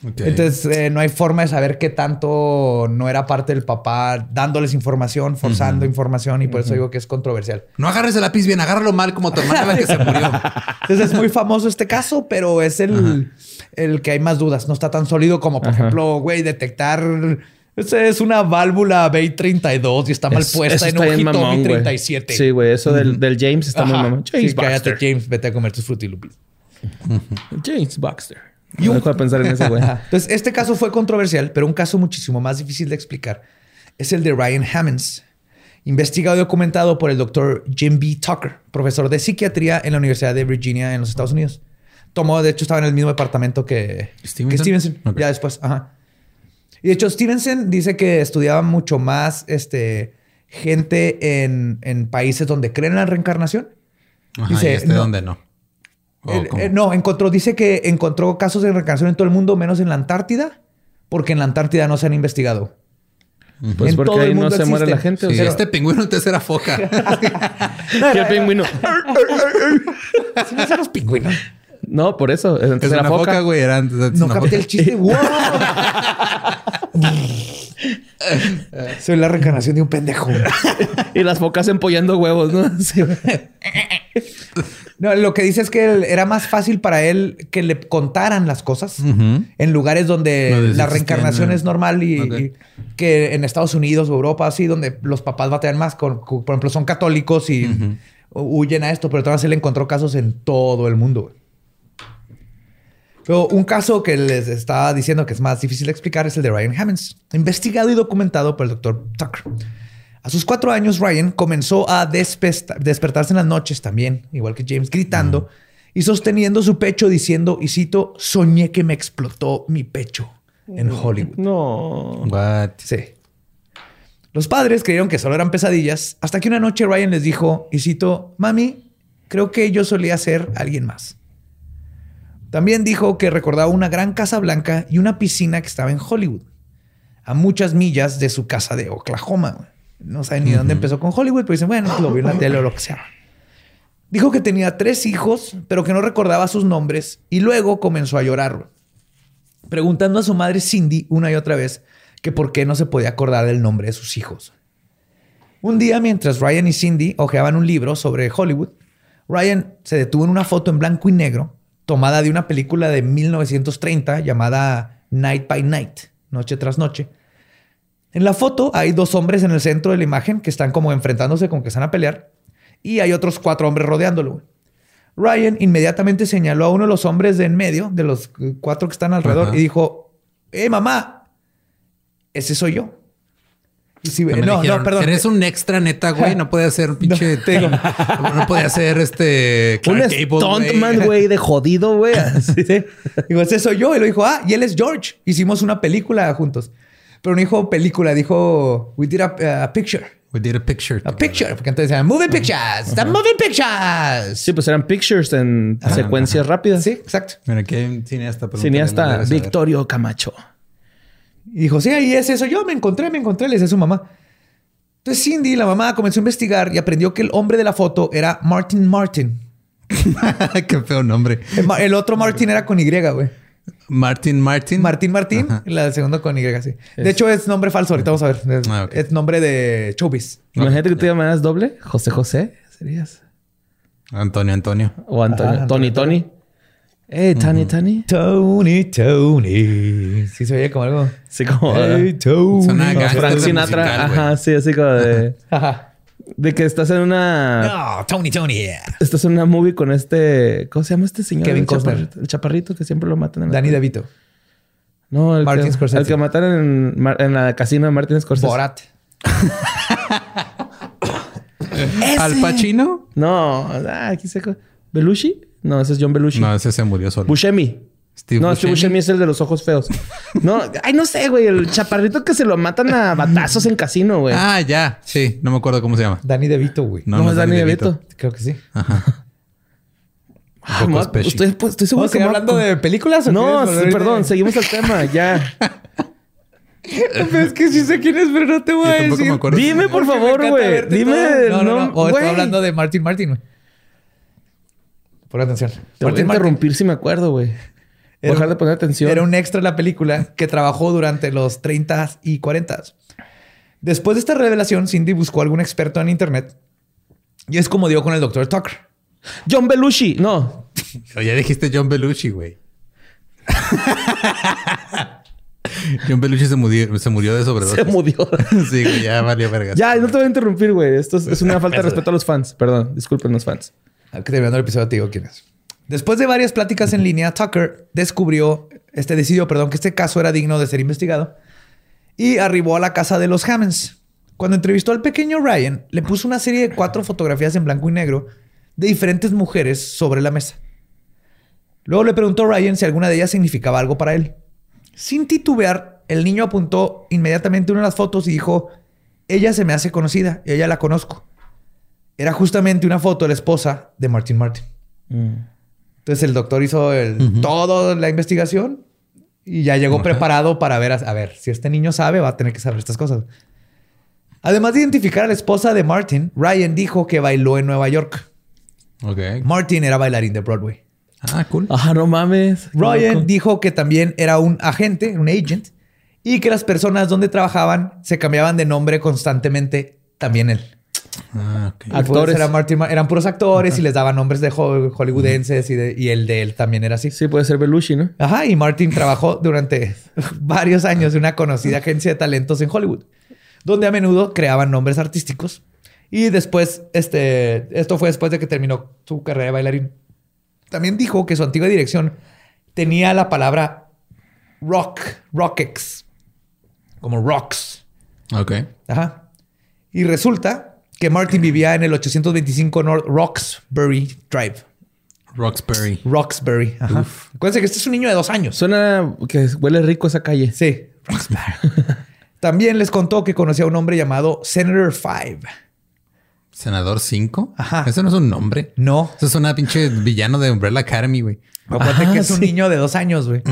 Entonces, eh, no hay forma de saber qué tanto no era parte del papá dándoles información, forzando información, y por eso digo que es controversial. No agarres el lápiz bien, agárralo mal como tu hermana la que se murió. Entonces, es muy famoso este caso, pero es el, el que hay más dudas. No está tan sólido como, por ejemplo, güey, detectar esa es una válvula B32 y está mal puesta en un Hitomi 37. Sí, güey. Eso del, del, James está muy mamón. James sí, cállate, James. Vete a comer tus frutilupis. James Baxter. No dejo de pensar en ese güey. Entonces, este caso fue controversial, pero un caso muchísimo más difícil de explicar es el de Ryan Hammonds, investigado y documentado por el doctor Jim B. Tucker, profesor de psiquiatría en la Universidad de Virginia en los Estados Unidos. Tomó, de hecho, estaba en el mismo departamento que Stevenson. Ya después, ajá. Y de hecho, Stevenson dice que estudiaba mucho más este, gente en, países donde creen en la reencarnación. dice, este donde no. Eh, no, encontró, dice que encontró casos de reencarnación en todo el mundo, menos en la Antártida, porque en la Antártida no se han investigado. Pues porque ahí no se muere la gente. Este pingüino antes era foca. ¿Qué pingüino? ¿Sí no los pingüinos? No, por eso. Antes es era una foca, güey. Era antes, no capté el chiste. ¡Wow! Soy la reencarnación de un pendejo. y las focas empollando huevos, ¿no? No, lo que dice es que él- era más fácil para él que le contaran las cosas en lugares donde la reencarnación eh. es normal y, que en Estados Unidos o Europa, así, donde los papás batallan más, con, con- por ejemplo, son católicos y huyen a esto, pero todavía se le encontró casos en todo el mundo. Pero un caso que les estaba diciendo que es más difícil de explicar es el de Ryan Hammonds, investigado y documentado por el doctor Tucker. A sus cuatro años, Ryan comenzó a despertarse en las noches también, igual que James, gritando y sosteniendo su pecho diciendo, y cito, soñé que me explotó mi pecho en Hollywood. No. What? Sí. Los padres creyeron que solo eran pesadillas, hasta que una noche Ryan les dijo, y cito, mami, creo que yo solía ser alguien más. También dijo que recordaba una gran casa blanca y una piscina que estaba en Hollywood, a muchas millas de su casa de Oklahoma. No saben ni dónde empezó con Hollywood, pero dicen, bueno, pues lo vio en la tele o lo que sea. Dijo que tenía tres hijos, pero que no recordaba sus nombres y luego comenzó a llorar. preguntando a su madre Cindy una y otra vez que por qué no se podía acordar del nombre de sus hijos. Un día, mientras Ryan y Cindy hojeaban un libro sobre Hollywood, Ryan se detuvo en una foto en blanco y negro tomada de una película de 1930 llamada Night by Night, Noche tras Noche. En la foto hay dos hombres en el centro de la imagen que están como enfrentándose con que están a pelear y hay otros cuatro hombres rodeándolo. Ryan inmediatamente señaló a uno de los hombres de en medio, de los cuatro que están alrededor, Ajá. y dijo, ¡Eh, mamá! Ese soy yo. Si- Me no, dijeron, no, perdón. Eres un extra neta, güey. No puede ser un pinche. te digo. no podía ser este. Un Clark güey. stuntman, güey, de jodido, güey. Así. Sí. Digo, ese soy yo. Y lo dijo, ah, y él es George. Hicimos una película juntos. Pero no dijo película, dijo, we did a, a picture. We did a picture. A picture. Porque antes decían, moving pictures. The moving pictures. Sí, pues eran pictures en secuencias rápidas. Sí, exacto. Mira, aquí hay un cineasta. no Cineasta. Victorio Camacho. Y dijo, sí, ahí es eso. Yo me encontré, me encontré, le decía a su mamá. Entonces Cindy, la mamá, comenzó a investigar y aprendió que el hombre de la foto era Martin Martin. Qué feo nombre. El, otro Martin era con Y, güey. Martin Martin. Martín Martín, Ajá. la segunda con Y, sí. De hecho, es nombre falso. Ahorita vamos a ver. Es, Ah, es nombre de Chobis. Imagínate que tú llamaras doble. José José serías. Antonio Antonio. O Antonio. Tony Tony. Eh, Tony Tony. Tony, Tony. Sí, se oye como algo. Sí, como. Hey, Tony. Frank Sinatra. Ajá, sí, así como de. Ajá. De que estás en una. No, Tony, Tony. Estás en una movie con este. ¿Cómo se llama este señor? Kevin Costner. el chaparrito que siempre lo matan en la Danny. DeVito. No, el Martin que, Scorsese. el que mataron en, en la casino de Martin Scorsese. Borat. Al Pacino. No, ah, aquí se. ¿Belushi? No, ese es John Belushi. No, ese se murió solo. Buscemi. Steve no, Steve Buscemi. Es el de los ojos feos. No, ay, no sé, güey. El chaparrito que se lo matan a batazos en casino, güey. Ah, ya. Sí, no me acuerdo cómo se llama. Danny DeVito, güey. No, no, no es Danny DeVito. Creo que sí. Ah, especie. estoy, pues, estoy seguro ¿Vamos a que hablando de películas o No, sí, perdón, seguimos el tema, ya. Es que sí sé quién es, pero no te voy a decir. me. Dime, por favor, güey. Dime, todo. No, no, no. O güey. estoy hablando de Martin Martin, güey. Pon atención. Te voy a Martin interrumpir si me acuerdo, güey. Dejar de poner atención. Era un extra en la película que trabajó durante los 30 y 40. Después de esta revelación, Cindy buscó a algún experto en internet y es como dio con el doctor Tucker. John Belushi. No. Ya dijiste John Belushi, güey. John Belushi se murió, se murió de sobredosis. Se murió. sí, güey, ya valió vergas. ya, no te voy a interrumpir, güey. Esto es, es una falta de respeto a los fans. Perdón, disculpen los fans. Terminando el episodio te digo quién es. Después de varias pláticas en línea, Tucker descubrió, este decidió, perdón, que este caso era digno de ser investigado y arribó a la casa de los Hammonds. Cuando entrevistó al pequeño Ryan, le puso una serie de cuatro fotografías en blanco y negro de diferentes mujeres sobre la mesa. Luego le preguntó a Ryan si alguna de ellas significaba algo para él. Sin titubear, el niño apuntó inmediatamente una de las fotos y dijo, ella se me hace conocida, ella la conozco. Era justamente una foto de la esposa de Martin Martin. Entonces el doctor hizo el, toda la investigación y ya llegó preparado para ver, a, a ver, si este niño sabe, va a tener que saber estas cosas. Además de identificar a la esposa de Martin, Ryan dijo que bailó en Nueva York. Ok. Martin era bailarín de Broadway. Ah, cool. Ah, no mames. Ryan loco. dijo que también era un agente, un agent, y que las personas donde trabajaban se cambiaban de nombre constantemente, también él. Ah, ok. Y pues Actores. era Martin Ma- eran puros actores y les daban nombres de ho- hollywoodenses y, de- y el de él también era así. Sí, puede ser Belushi, ¿no? Ajá, y Martin trabajó durante varios años en una conocida agencia de talentos en Hollywood, donde a menudo creaban nombres artísticos. Y después, este, esto fue después de que terminó su carrera de bailarín. También dijo que su antigua dirección tenía la palabra rock, rockex, como rocks. Ok. Ajá. Y resulta que Martin vivía en el 825 North Roxbury Drive. Roxbury. Roxbury. Ajá. Acuérdense que este es un niño de dos años. Suena que huele rico esa calle. Sí. También les contó que conocía a un hombre llamado Senator Five. Senador 5. Ajá. Eso no es un nombre. No. Eso es una pinche villano de Umbrella Academy, güey. Acuérdate Ah, que es un sí. niño de dos años, güey.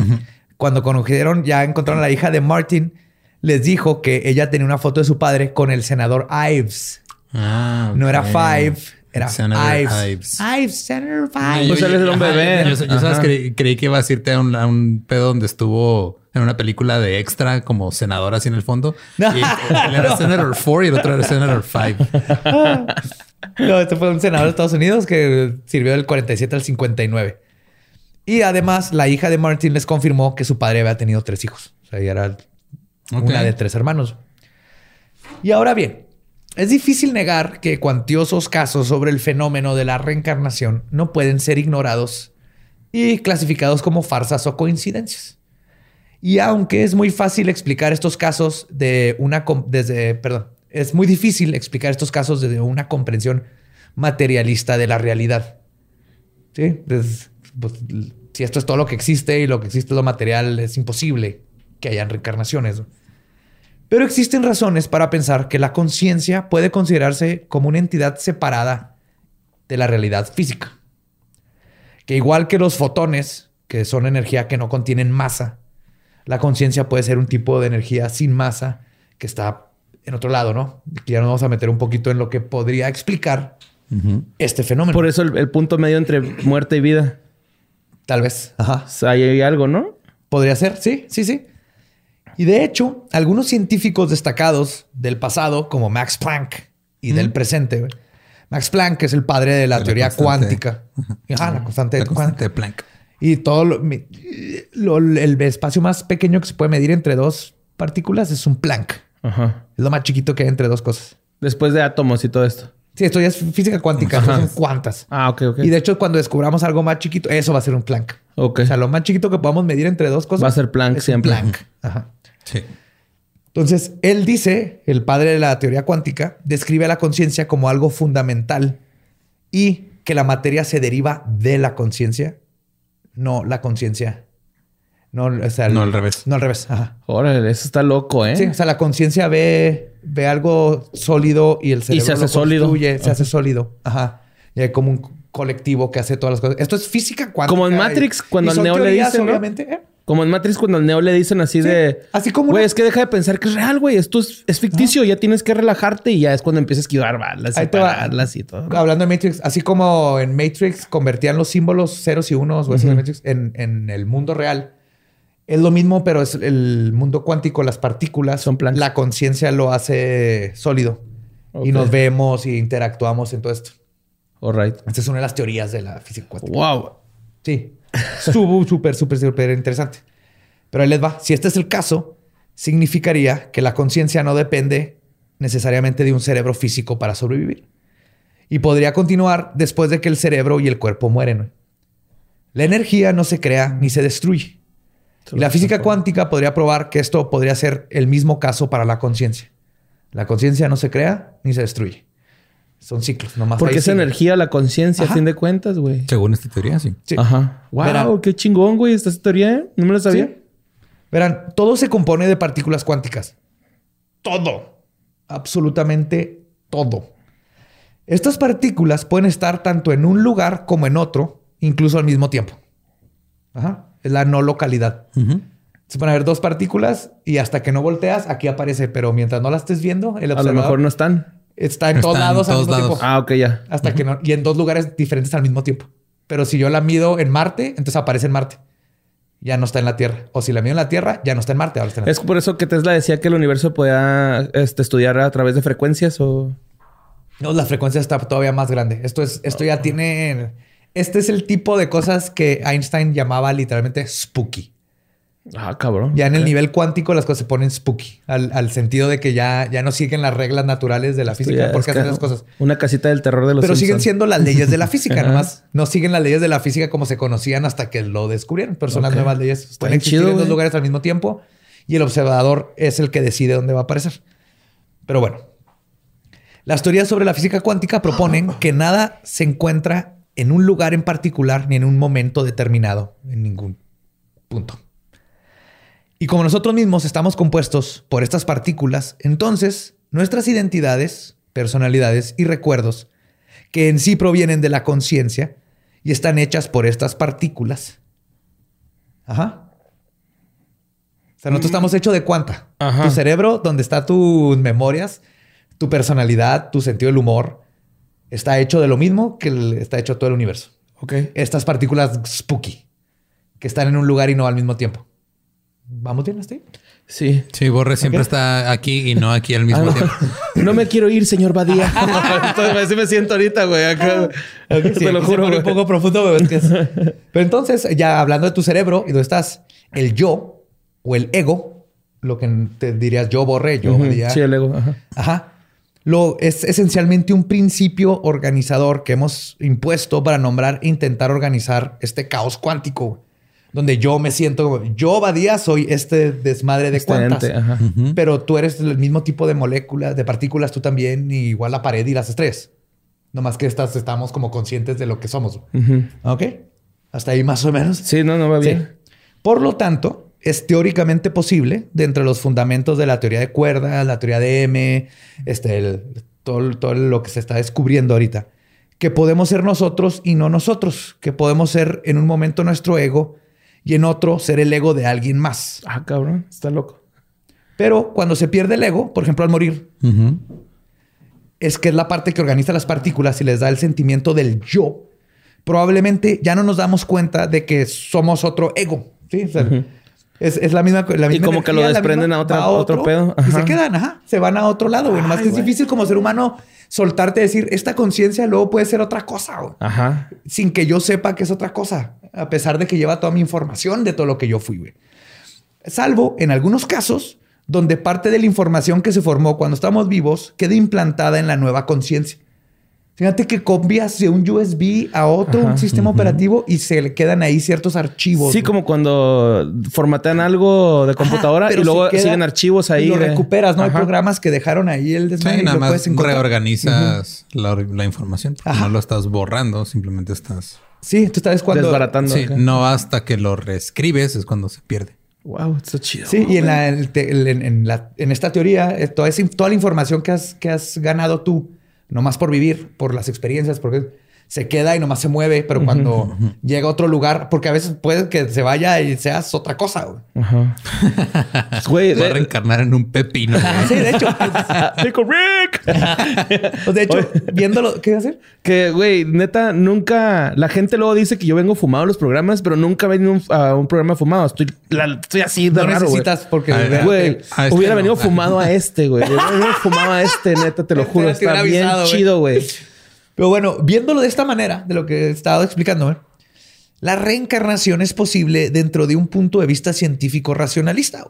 Cuando conocieron, ya encontraron a la hija de Martin, les dijo que ella tenía una foto de su padre con el senador Ives. Ah, No era. Five, era Senator Ives. Ives. Ives, Senator Five. yo- Pues bebé. Yo, yo sabes, Ajá. creí, creí que ibas a irte a un, a un pedo donde estuvo en una película de extra como senador así en el fondo. No. Y él era Senator 4 y el otro era Senator 5. No, este fue un senador de Estados Unidos que sirvió del 47 al 59. Y además, la hija de Martin les confirmó que su padre había tenido tres hijos. O sea, ella era una de tres hermanos. Y ahora bien, es difícil negar que cuantiosos casos sobre el fenómeno de la reencarnación no pueden ser ignorados y clasificados como farsas o coincidencias. Y aunque es muy fácil explicar estos casos de una desde, perdón, es muy difícil explicar estos casos desde una comprensión materialista de la realidad. Sí, Des- pues, si esto es todo lo que existe y lo que existe es lo material, es imposible que hayan reencarnaciones. Pero existen razones para pensar que la conciencia puede considerarse como una entidad separada de la realidad física. Que igual que los fotones, que son energía que no contienen masa, la conciencia puede ser un tipo de energía sin masa que está en otro lado, ¿no? Aquí ya nos vamos a meter un poquito en lo que podría explicar este fenómeno. Por eso el, el punto medio entre muerte y vida. Tal vez. Ajá. O sea, ahí hay algo, ¿no? Podría ser, sí, sí, sí. Y de hecho, algunos científicos destacados del pasado, como Max Planck, y del presente. Max Planck es el padre de la De teoría constante. cuántica. Ajá, la constante, La constante cuántica. de Planck. Y todo lo- mi- lo- el espacio más pequeño que se puede medir entre dos partículas es un Planck. Ajá. Es lo más chiquito que hay entre dos cosas. Después de átomos y todo esto. Sí, esto ya es física cuántica, son cuantas. Ah, ok, ok. Y de hecho, cuando descubramos algo más chiquito, eso va a ser un Planck. Ok. O sea, lo más chiquito que podamos medir entre dos cosas Va a ser Planck siempre. Planck. Ajá. Sí. Entonces, él dice, el padre de la teoría cuántica, describe a la conciencia como algo fundamental y que la materia se deriva de la conciencia, no la conciencia. No, o sea, el- No al revés. No al revés. Ajá. Órale, eso está loco, ¿eh? Sí, o sea, la conciencia ve, ve algo sólido y el cerebro se hace lo sólido. construye, se Ajá. hace sólido. Ajá. Y hay como un colectivo que hace todas las cosas. Esto es física cuántica. Como en y- Matrix, cuando y al Neo le dicen, ¿no? obviamente. ¿eh? Como en Matrix, cuando al Neo le dicen así Sí, de... así como Güey, es que deja de pensar que es real, güey. Esto es, es ficticio. Ya tienes que relajarte y ya es cuando empiezas a esquivar balas y Ahí pararlas y todo. Hablando de Matrix, así como en Matrix convertían los símbolos ceros y unos o Matrix en, en el mundo real, es lo mismo, pero es el mundo cuántico, las partículas, Son planos. la conciencia lo hace sólido Ok. y nos vemos y interactuamos en todo esto. All right. Esta es una de las teorías de la física cuántica. Wow. Sí, estuvo súper, súper, súper interesante. Pero ahí les va. Si este es el caso, significaría que la conciencia no depende necesariamente de un cerebro físico para sobrevivir. Y podría continuar después de que el cerebro y el cuerpo mueren. La energía no se crea ni se destruye. Y la física cuántica podría probar que esto podría ser el mismo caso para la conciencia. La conciencia no se crea ni se destruye. Son ciclos, nomás. Porque ahí es sigue. energía, la conciencia, a fin de cuentas, güey. Según esta teoría, sí. Sí. Ajá. Wow, Verán. qué chingón, güey. Esta teoría, ¿eh? No me la sabía. Sí. Verán, todo se compone de partículas cuánticas. Todo. Absolutamente todo. Estas partículas pueden estar tanto en un lugar como en otro, incluso al mismo tiempo. Ajá. Es la no localidad. Ujú. Se pueden haber dos partículas y hasta que no volteas, aquí aparece, pero mientras no la estés viendo, el A lo observador mejor no están. Está en Está todos en lados al todos mismo lados. tiempo. Ah, ok, ya. Hasta que no, y en dos lugares diferentes al mismo tiempo. Pero si yo la mido en Marte, entonces aparece en Marte. Ya no está en la Tierra. O si la mido en la Tierra, ya no está en Marte, ahora está en la Es por eso que Tesla decía que el universo podía este, estudiar a través de frecuencias o... No, la frecuencia está todavía más grande. Esto es, esto ya tiene. Este es el tipo de cosas que Einstein llamaba literalmente spooky. Ah, cabrón. Ya en el nivel cuántico las cosas se ponen spooky, al, sentido de que ya, ya no siguen las reglas naturales de la física porque hacen las cosas. Una casita del terror de los Pero siguen siendo las leyes de la física, nomás no siguen las leyes de la física como se conocían hasta que lo descubrieron. Personas nuevas leyes pueden existir en dos lugares al mismo tiempo y el observador es el que decide dónde va a aparecer. Pero bueno, las teorías sobre la física cuántica proponen que nada se encuentra en un lugar en particular ni en un momento determinado, en ningún punto. Y como nosotros mismos estamos compuestos por estas partículas, entonces nuestras identidades, personalidades y recuerdos, que en sí provienen de la conciencia y están hechas por estas partículas. Ajá. O sea, nosotros mm. estamos hechos de cuánta. Tu cerebro, donde están tus memorias, tu personalidad, tu sentido del humor, está hecho de lo mismo que está hecho todo el universo. Ok. Estas partículas spooky, que están en un lugar y no al mismo tiempo. ¿Vamos bien hasta Sí. Sí, Borre siempre está aquí y no aquí al mismo ah, tiempo. No. me quiero ir, señor Badía. Así me siento ahorita, güey. Acá. te lo juro. Un poco profundo, Pero entonces, ya hablando de tu cerebro y dónde estás, el yo o el ego, lo que te dirías yo, Borre, yo, Sí, el ego. Ajá. Ajá. Lo, es esencialmente un principio organizador que hemos impuesto para nombrar e intentar organizar este caos cuántico donde yo me siento como yo, Badía, soy este desmadre de este cuantas. Pero tú eres el mismo tipo de moléculas, de partículas, tú también, igual la pared y las estrellas. No más que estas estamos como conscientes de lo que somos. ¿Ok? Hasta ahí más o menos. Sí, no, no va bien. Por lo tanto, es teóricamente posible, dentro de los fundamentos de la teoría de cuerdas, la teoría de M, este, todo, todo lo que se está descubriendo ahorita, que podemos ser nosotros y no nosotros, que podemos ser en un momento nuestro ego y en otro ser el ego de alguien más. Ah, cabrón, está loco. Pero cuando se pierde el ego, por ejemplo, al morir, es que es la parte que organiza las partículas y les da el sentimiento del yo. Probablemente ya no nos damos cuenta de que somos otro ego. ¿sí? es, la misma, la Y como que lo desprenden a, otra, otro, pedo. Y se quedan, ajá. Se van a otro lado, güey. Más que es difícil como ser humano soltarte decir, esta conciencia luego puede ser otra cosa, güey. Ajá. Sin que yo sepa que es otra cosa a pesar de que lleva toda mi información de todo lo que yo fui, güey. Salvo en algunos casos donde parte de la información que se formó cuando estamos vivos queda implantada en la nueva conciencia. Fíjate que copias de un USB a otro un sistema operativo y se le quedan ahí ciertos archivos. Sí, como cuando formatean algo de computadora y luego siguen archivos ahí. Y lo recuperas, ¿no? Hay programas que dejaron ahí el desmadre sí, nada más reorganizas la, la, información. No lo estás borrando, simplemente estás Sí, tú sabes cuando. Desbaratando. Sí, no hasta que lo reescribes es cuando se pierde. Wow, está chido. Sí, y en, la, en, la, en, esta teoría, eh, toda, toda la información que has, que has ganado tú, nomás por vivir, por las experiencias, porque se queda y nomás se mueve, pero cuando llega a otro lugar, porque a veces puede que se vaya y seas otra cosa, güey. Ajá. güey, va a reencarnar en un pepino. sí, de hecho. Rick. Pues, de hecho, viéndolo, ¿qué hacer? Que, güey, neta, nunca. La gente luego dice que yo vengo fumado a los programas, pero nunca he venido a un programa fumado. Estoy, estoy así de no raro. necesitas porque, güey, este hubiera venido fumado a este, güey. Hubiera venido fumado a este, neta, te lo juro. Está bien chido, güey. Pero bueno, viéndolo de esta manera, de lo que he estado explicando, ¿eh? la reencarnación es posible dentro de un punto de vista científico racionalista.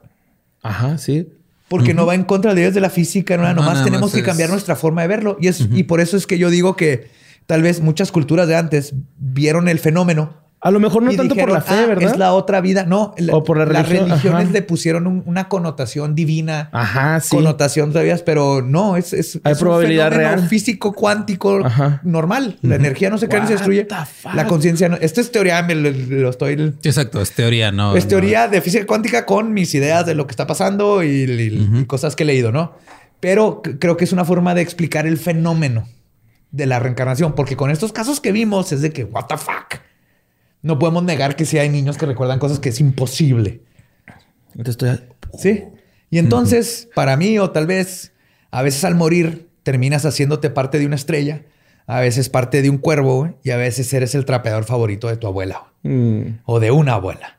Ajá, sí. Porque no va en contra de leyes de la física, no, nomás tenemos que cambiar nuestra forma de verlo. Y, es, y por eso es que yo digo que tal vez muchas culturas de antes vieron el fenómeno a lo mejor no tanto por la fe, ah, ¿verdad? Es la otra vida. No, o por la religión. Las religiones le pusieron una connotación divina. Ajá, sí. Connotación todavía, pero no, es, es, Hay probabilidad un real. físico cuántico normal. La energía no se crea ni se destruye. La conciencia no. Esto es teoría, me lo, estoy. Exacto, es teoría, no. Es teoría de física cuántica con mis ideas de lo que está pasando y, y cosas que he leído, ¿no? Pero creo que es una forma de explicar el fenómeno de la reencarnación, porque con estos casos que vimos es de que, what the fuck. No podemos negar que sí hay niños que recuerdan cosas que es imposible. Estoy... Sí. Y entonces, para mí, o tal vez, a veces al morir terminas haciéndote parte de una estrella, a veces parte de un cuervo, y a veces eres el trapeador favorito de tu abuela mm. o de una abuela.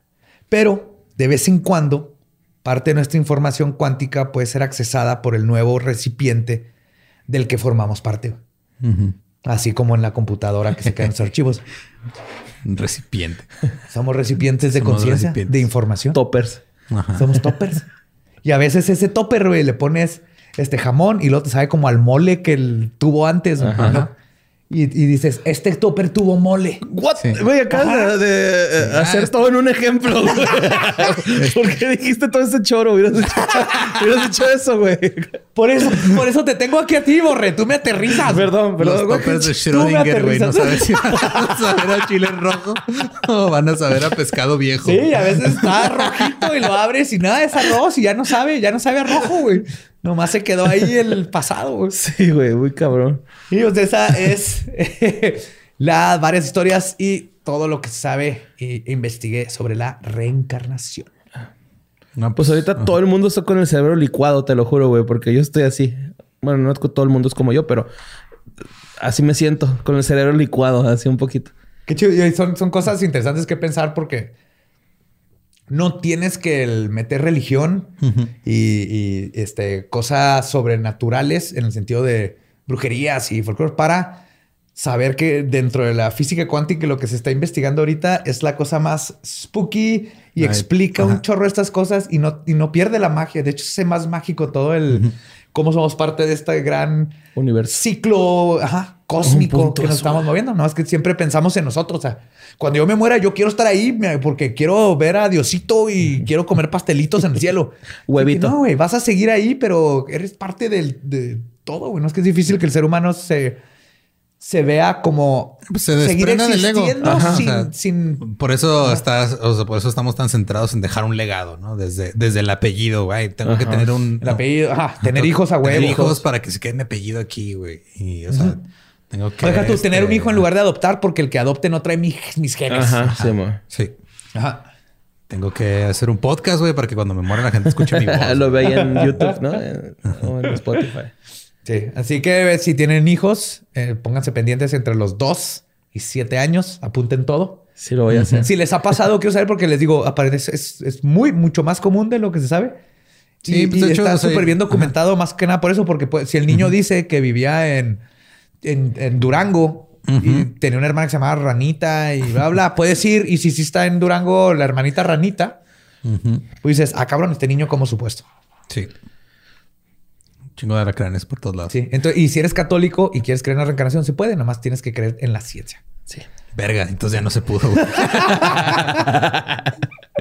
Pero de vez en cuando, parte de nuestra información cuántica puede ser accesada por el nuevo recipiente del que formamos parte. Así como en la computadora que se quedan sus archivos. Un recipiente. Somos recipientes de Somos conciencia, recipientes. de información. Toppers. Somos toppers. y a veces ese topper, güey, le pones este jamón y luego te sabe como al mole que el tuvo antes. Ajá. ¿no? Y, y dices, este topper tuvo mole. What? Sí. Güey, acabas de, de, eh, Sí. hacer todo en un ejemplo, güey. ¿Por qué dijiste todo ese choro? Hubieras hecho, hubieras hecho eso, güey. Por eso, por eso te tengo aquí a ti, Borre. Tú me aterrizas. Perdón, Los perdón, güey. toppers de Tú me Schrödinger, güey. No aterrizas. sabes si van a saber a chile rojo o van a saber a pescado viejo. Sí, a veces está rojito y lo abres y nada, es arroz y ya no sabe, ya no sabe a rojo, güey. Nomás se quedó ahí el pasado, güey. Sí, güey, muy cabrón. Y pues esa es las varias historias y todo lo que se sabe e investigué sobre la reencarnación. No, Pues ahorita todo el mundo está con el cerebro licuado, te lo juro, güey, porque yo estoy así. Bueno, no es que todo el mundo es como yo, pero así me siento, con el cerebro licuado, así un poquito. Qué chido. Y son, son cosas interesantes que pensar porque no tienes que el meter religión y, y, este, cosas sobrenaturales en el sentido de brujerías y folclore para saber que dentro de la física cuántica lo que se está investigando ahorita es la cosa más spooky y Ay, explica un chorro estas cosas y no, y no pierde la magia. De hecho, es más mágico todo el cómo somos parte de este gran Universo. ciclo ajá, cósmico Un punto que nos azul. estamos moviendo. No es que siempre pensamos en nosotros. O sea, cuando yo me muera, yo quiero estar ahí porque quiero ver a Diosito y quiero comer pastelitos en el cielo. Huevito. No, güey, vas a seguir ahí, pero eres parte del, de todo, güey. No es que es difícil que el ser humano se, se vea como Pues se seguir desprenda del ego. existiendo Ajá. sin, O sea, sin- Por eso estás, o sea, por eso estamos tan centrados en dejar un legado, ¿no? Desde, desde el apellido, güey. Tengo que tener un el apellido, ajá, tener hijos a Tener huevo. hijos para que se quede mi apellido aquí, güey. Y, o sea, tengo que. Deja tú tener un este, hijo en lugar de adoptar porque el que adopte no trae mi- mis genes. Ajá, sí, mo. Sí. Ajá. Tengo que hacer un podcast, güey, para que cuando me muera la gente escuche mi voz. Lo veía en YouTube, ¿no? Eh, O en Spotify. Sí, así que eh, si tienen hijos, eh, pónganse pendientes entre los dos y siete años, apunten todo. Sí, lo voy a hacer. Si les ha pasado, quiero saber porque les digo, aparece, es, es muy, mucho más común de lo que se sabe. Sí, y, pues, y de hecho, está o sea, súper bien documentado más que nada por eso, porque pues, si el niño dice que vivía en, en, en Durango y tenía una hermana que se llamaba Ranita y bla, bla, puedes ir y si sí está en Durango la hermanita Ranita, pues dices, ah, cabrón, este niño como supuesto. Sí. Un Chingo de alacranes por todos lados. Sí, entonces, y si eres católico y quieres creer en la reencarnación, se puede, nomás tienes que creer en la ciencia. Sí. Verga, entonces ya no se pudo.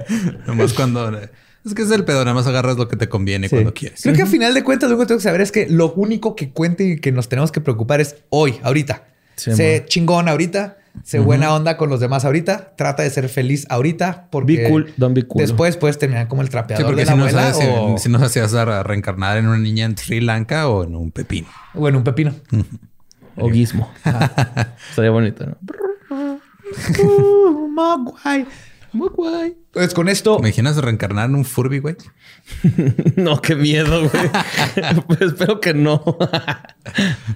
Nomás cuando. Es que es el pedo, nada más agarras lo que te conviene Sí. cuando quieres. Creo que a final de cuentas, lo único que tengo que saber es que lo único que cuente y que nos tenemos que preocupar es hoy, ahorita. Sí, sé man. chingón ahorita, sé buena onda con los demás ahorita, trata de ser feliz ahorita porque Be cool, don't be cool. después puedes terminar como el Sí, trapeador porque de si la no abuela sabes o, si, si nos hacías a reencarnar en una niña en Sri Lanka o en un pepino. o en un pepino. O Gizmo. Estaría bonito, ¿no? Uh, Mogwai. Mogwai. Pues con esto, ¿Me imaginas reencarnar en un Furby, güey? No, qué miedo, güey. pues espero que no.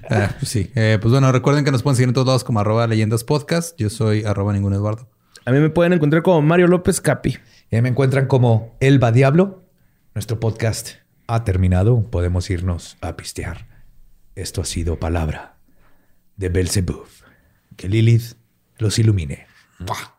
Ah, pues sí. Eh, pues bueno, recuerden que nos pueden seguir en todos lados como arroba leyendas podcast. Yo soy arroba ningún Eduardo. A mí me pueden encontrar como Mario López Capi. ya me encuentran como Elba Diablo. Nuestro podcast ha terminado. Podemos irnos a pistear. Esto ha sido palabra de Belzebub. Que Lilith los ilumine. ¡Mua!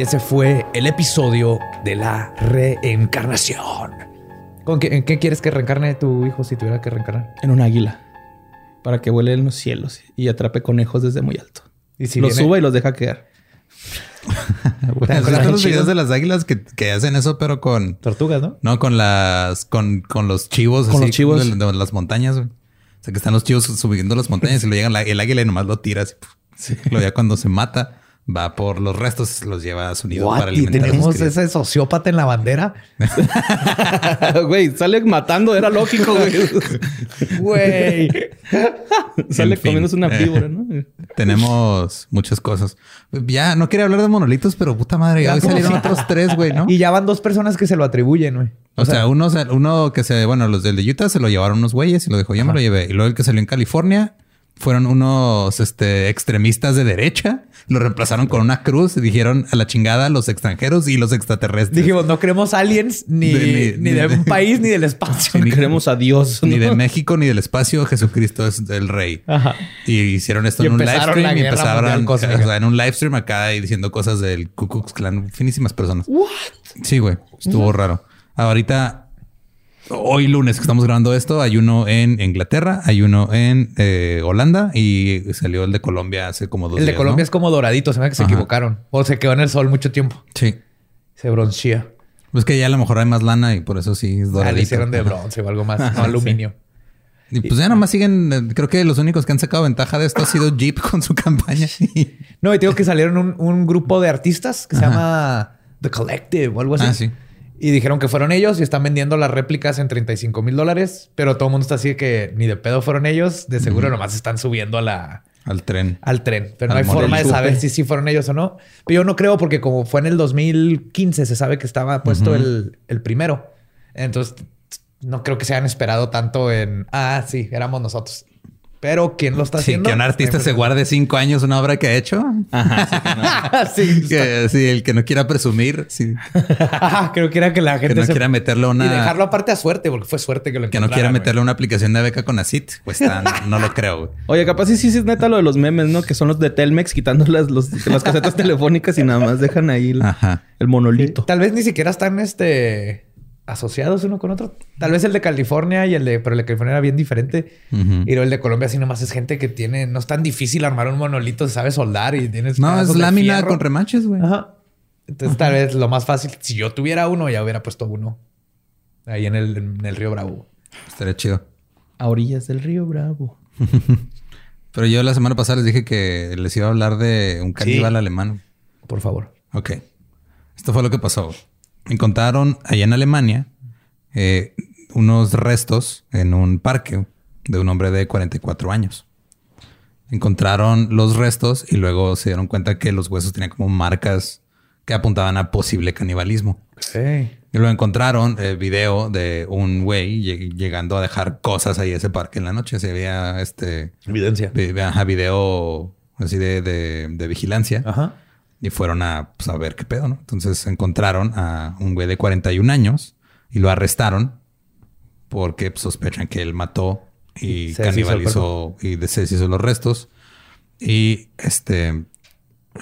Y ese fue el episodio de la reencarnación. ¿Con qué, ¿En qué quieres que reencarne tu hijo si tuviera que reencarnar? En un águila. Para que vuele en los cielos y atrape conejos desde muy alto. Y si los viene- suba y los deja caer. Bueno, ¿has con la visto los videos de las águilas que, que hacen eso, pero con... Tortugas, ¿no? No, con las... Con, con los chivos. Con así, los chivos. De, de las montañas, güey. O sea, que están los chivos subiendo las montañas y lo llegan la- el águila y nomás lo tira así. puf. Luego ya cuando se mata, va por los restos, los lleva a su nido What? para Y alimentar sus tenemos ese sociópata en la bandera. Güey, sale matando, era lógico, güey. Güey. sale En fin. comiéndose una víbora, ¿no? Tenemos muchas cosas. Ya, no quería hablar de monolitos, pero puta madre, Ya hoy salieron otros tres, güey, ¿no? Y ya van dos personas que se lo atribuyen, güey. O sea, uno, se- uno que se, bueno, los del de Utah se lo llevaron unos güeyes y lo dejó, yo me lo llevé. Y luego el que salió en California, fueron unos este, extremistas de derecha. Lo reemplazaron con una cruz y dijeron a la chingada los extranjeros y los extraterrestres. Dijimos, no queremos aliens ni De- ni, ni- de un país ni del espacio. Ni queremos a Dios. Ni ¿no? de México ni del espacio, Jesucristo es el rey. Ajá. Y hicieron esto Y en un live stream y empezaron cósmica. o sea, en un live stream acá y diciendo cosas del Ku Klux Klan. Finísimas personas. Sí, güey. Estuvo raro. Ahorita, hoy lunes que estamos grabando esto, hay uno en Inglaterra, hay uno en eh, Holanda y salió el de Colombia hace como dos El de días, Colombia ¿no? es como doradito, se me hace que se Ajá. equivocaron. O se quedó en el sol mucho tiempo. Sí. Se bronchea. Pues que ya a lo mejor hay más lana y por eso sí es Ah, doradito. le hicieron de bronce o algo más, no aluminio. Y pues ya nomás siguen, eh, creo que los únicos que han sacado ventaja de esto ha sido Jeep con su campaña. No, y tengo que salieron un, un grupo de artistas que se llama The Collective o algo así. Ah, sí. Y dijeron que fueron ellos y están vendiendo las réplicas en 35 mil dólares, pero todo el mundo está así que ni de pedo fueron ellos. De seguro nomás están subiendo a la, Al tren. al tren, pero no hay forma de saber si sí fueron ellos o no. Pero yo no creo porque como fue en el 2015 se sabe que estaba puesto el, el primero. Entonces no creo que se hayan esperado tanto en, ah, sí, éramos nosotros. Pero ¿quién lo está Sí, haciendo? que un artista se guarde cinco años una obra que ha hecho. sí, Que, sí, el que no quiera presumir, sí, Ajá, creo que era que la gente que no se- quiera meterle una... y dejarlo aparte a suerte porque fue suerte que lo que no quiera meterle una aplicación de beca con ACIT. Pues está- no, no lo creo. Oye, capaz sí, sí, sí es neta lo de los memes, ¿no? Que son los de Telmex quitando las, los- las casetas telefónicas y nada más dejan ahí el, Ajá. el monolito. Tal vez ni siquiera están este asociados uno con otro. Tal vez el de California y el de, pero el de California era bien diferente. Ujú. Y luego el de Colombia así nomás es gente que tiene, no es tan difícil armar un monolito, se sabe soldar y tienes No, es lámina fierro. con remaches, güey. Ajá. Entonces tal vez lo más fácil, si yo tuviera uno, ya hubiera puesto uno ahí en el, en el río Bravo. Estaría chido. A orillas del río Bravo. Pero yo la semana pasada les dije que les iba a hablar de un caníbal Sí. alemán. Por favor. Ok. Esto fue lo que pasó. Encontraron allá en Alemania eh, unos restos en un parque de un hombre de 44 años. Encontraron los restos y luego se dieron cuenta que los huesos tenían como marcas que apuntaban a posible canibalismo. Sí. Y luego encontraron el video de un güey lleg- llegando a dejar cosas ahí a ese parque en la noche. Se veía este Evidencia. vi- ajá, video así de, de- de vigilancia. Ajá. Y fueron a, pues, a ver qué pedo, ¿no? Entonces encontraron a un güey de 41 años y lo arrestaron porque pues, sospechan que él mató y Se canibalizó y deshizo los restos. Y este,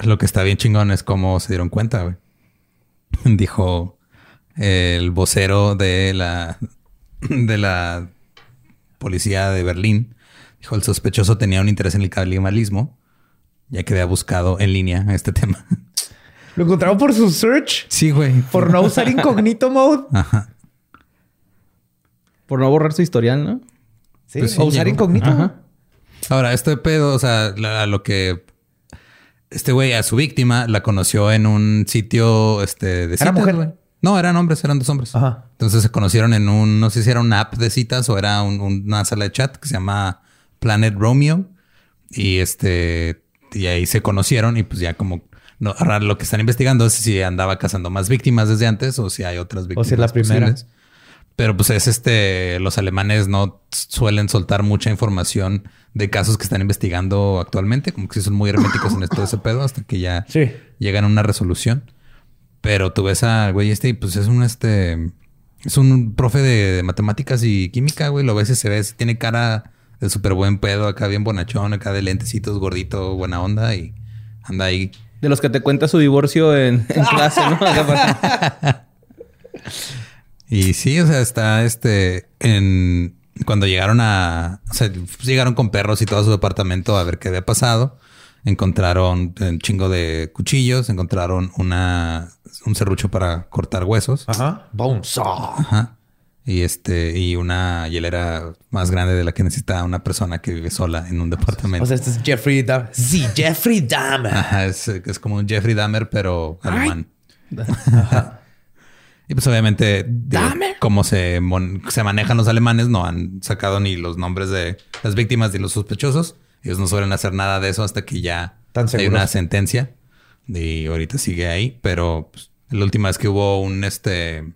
lo que está bien chingón es cómo se dieron cuenta, güey. Dijo el vocero de la, de la policía de Berlín. Dijo, el sospechoso tenía un interés en el canibalismo, ya que había buscado en línea este tema. Lo encontraron por su search, Sí, güey. por no usar incognito mode. Ajá. Por no borrar su historial, ¿no? Sí, Pues sí, o usar llegó. incognito. Ajá. Ahora, este pedo, o sea, la- a lo que este güey a su víctima la conoció en un sitio este, de citas, mujer? güey. No, eran hombres, eran dos hombres. Ajá. Entonces se conocieron en un, no sé si era una app de citas o era un- una sala de chat que se llama Planet Romeo. Y este, y ahí se conocieron y pues ya como, no, ahora lo que están investigando es si andaba cazando más víctimas desde antes o si hay otras víctimas. si es la primera. posibles. Pero pues es este, los alemanes no suelen soltar mucha información de casos que están investigando actualmente, como que sí son muy herméticos en todo ese pedo hasta que ya Sí. llegan a una resolución. Pero tú ves al güey este y pues es un este, es un profe de, de matemáticas y química, güey. Lo ves y se ve, tiene cara de súper buen pedo, acá bien bonachón, acá de lentecitos, gordito, buena onda y anda ahí. De los que te cuenta su divorcio en, en clase, ¿no? Y sí, o sea, está este en cuando llegaron a, o sea, llegaron con perros y todo a su departamento a ver qué había pasado. Encontraron un chingo de cuchillos, encontraron una un serrucho para cortar huesos. Ajá. Bone saw. Ajá. Y este, y una hielera más grande de la que necesita una persona que vive sola en un departamento. O sea, este es Jeffrey Dahmer. Sí, Jeffrey Dahmer. Ajá, es, es como un Jeffrey Dahmer, pero alemán. Y pues obviamente, digo, Dahmer. como se, se manejan los alemanes, no han sacado ni los nombres de las víctimas ni los sospechosos. Ellos no suelen hacer nada de eso hasta que ya Tan hay seguros. una sentencia. Y ahorita sigue ahí, pero pues, la última vez que hubo un este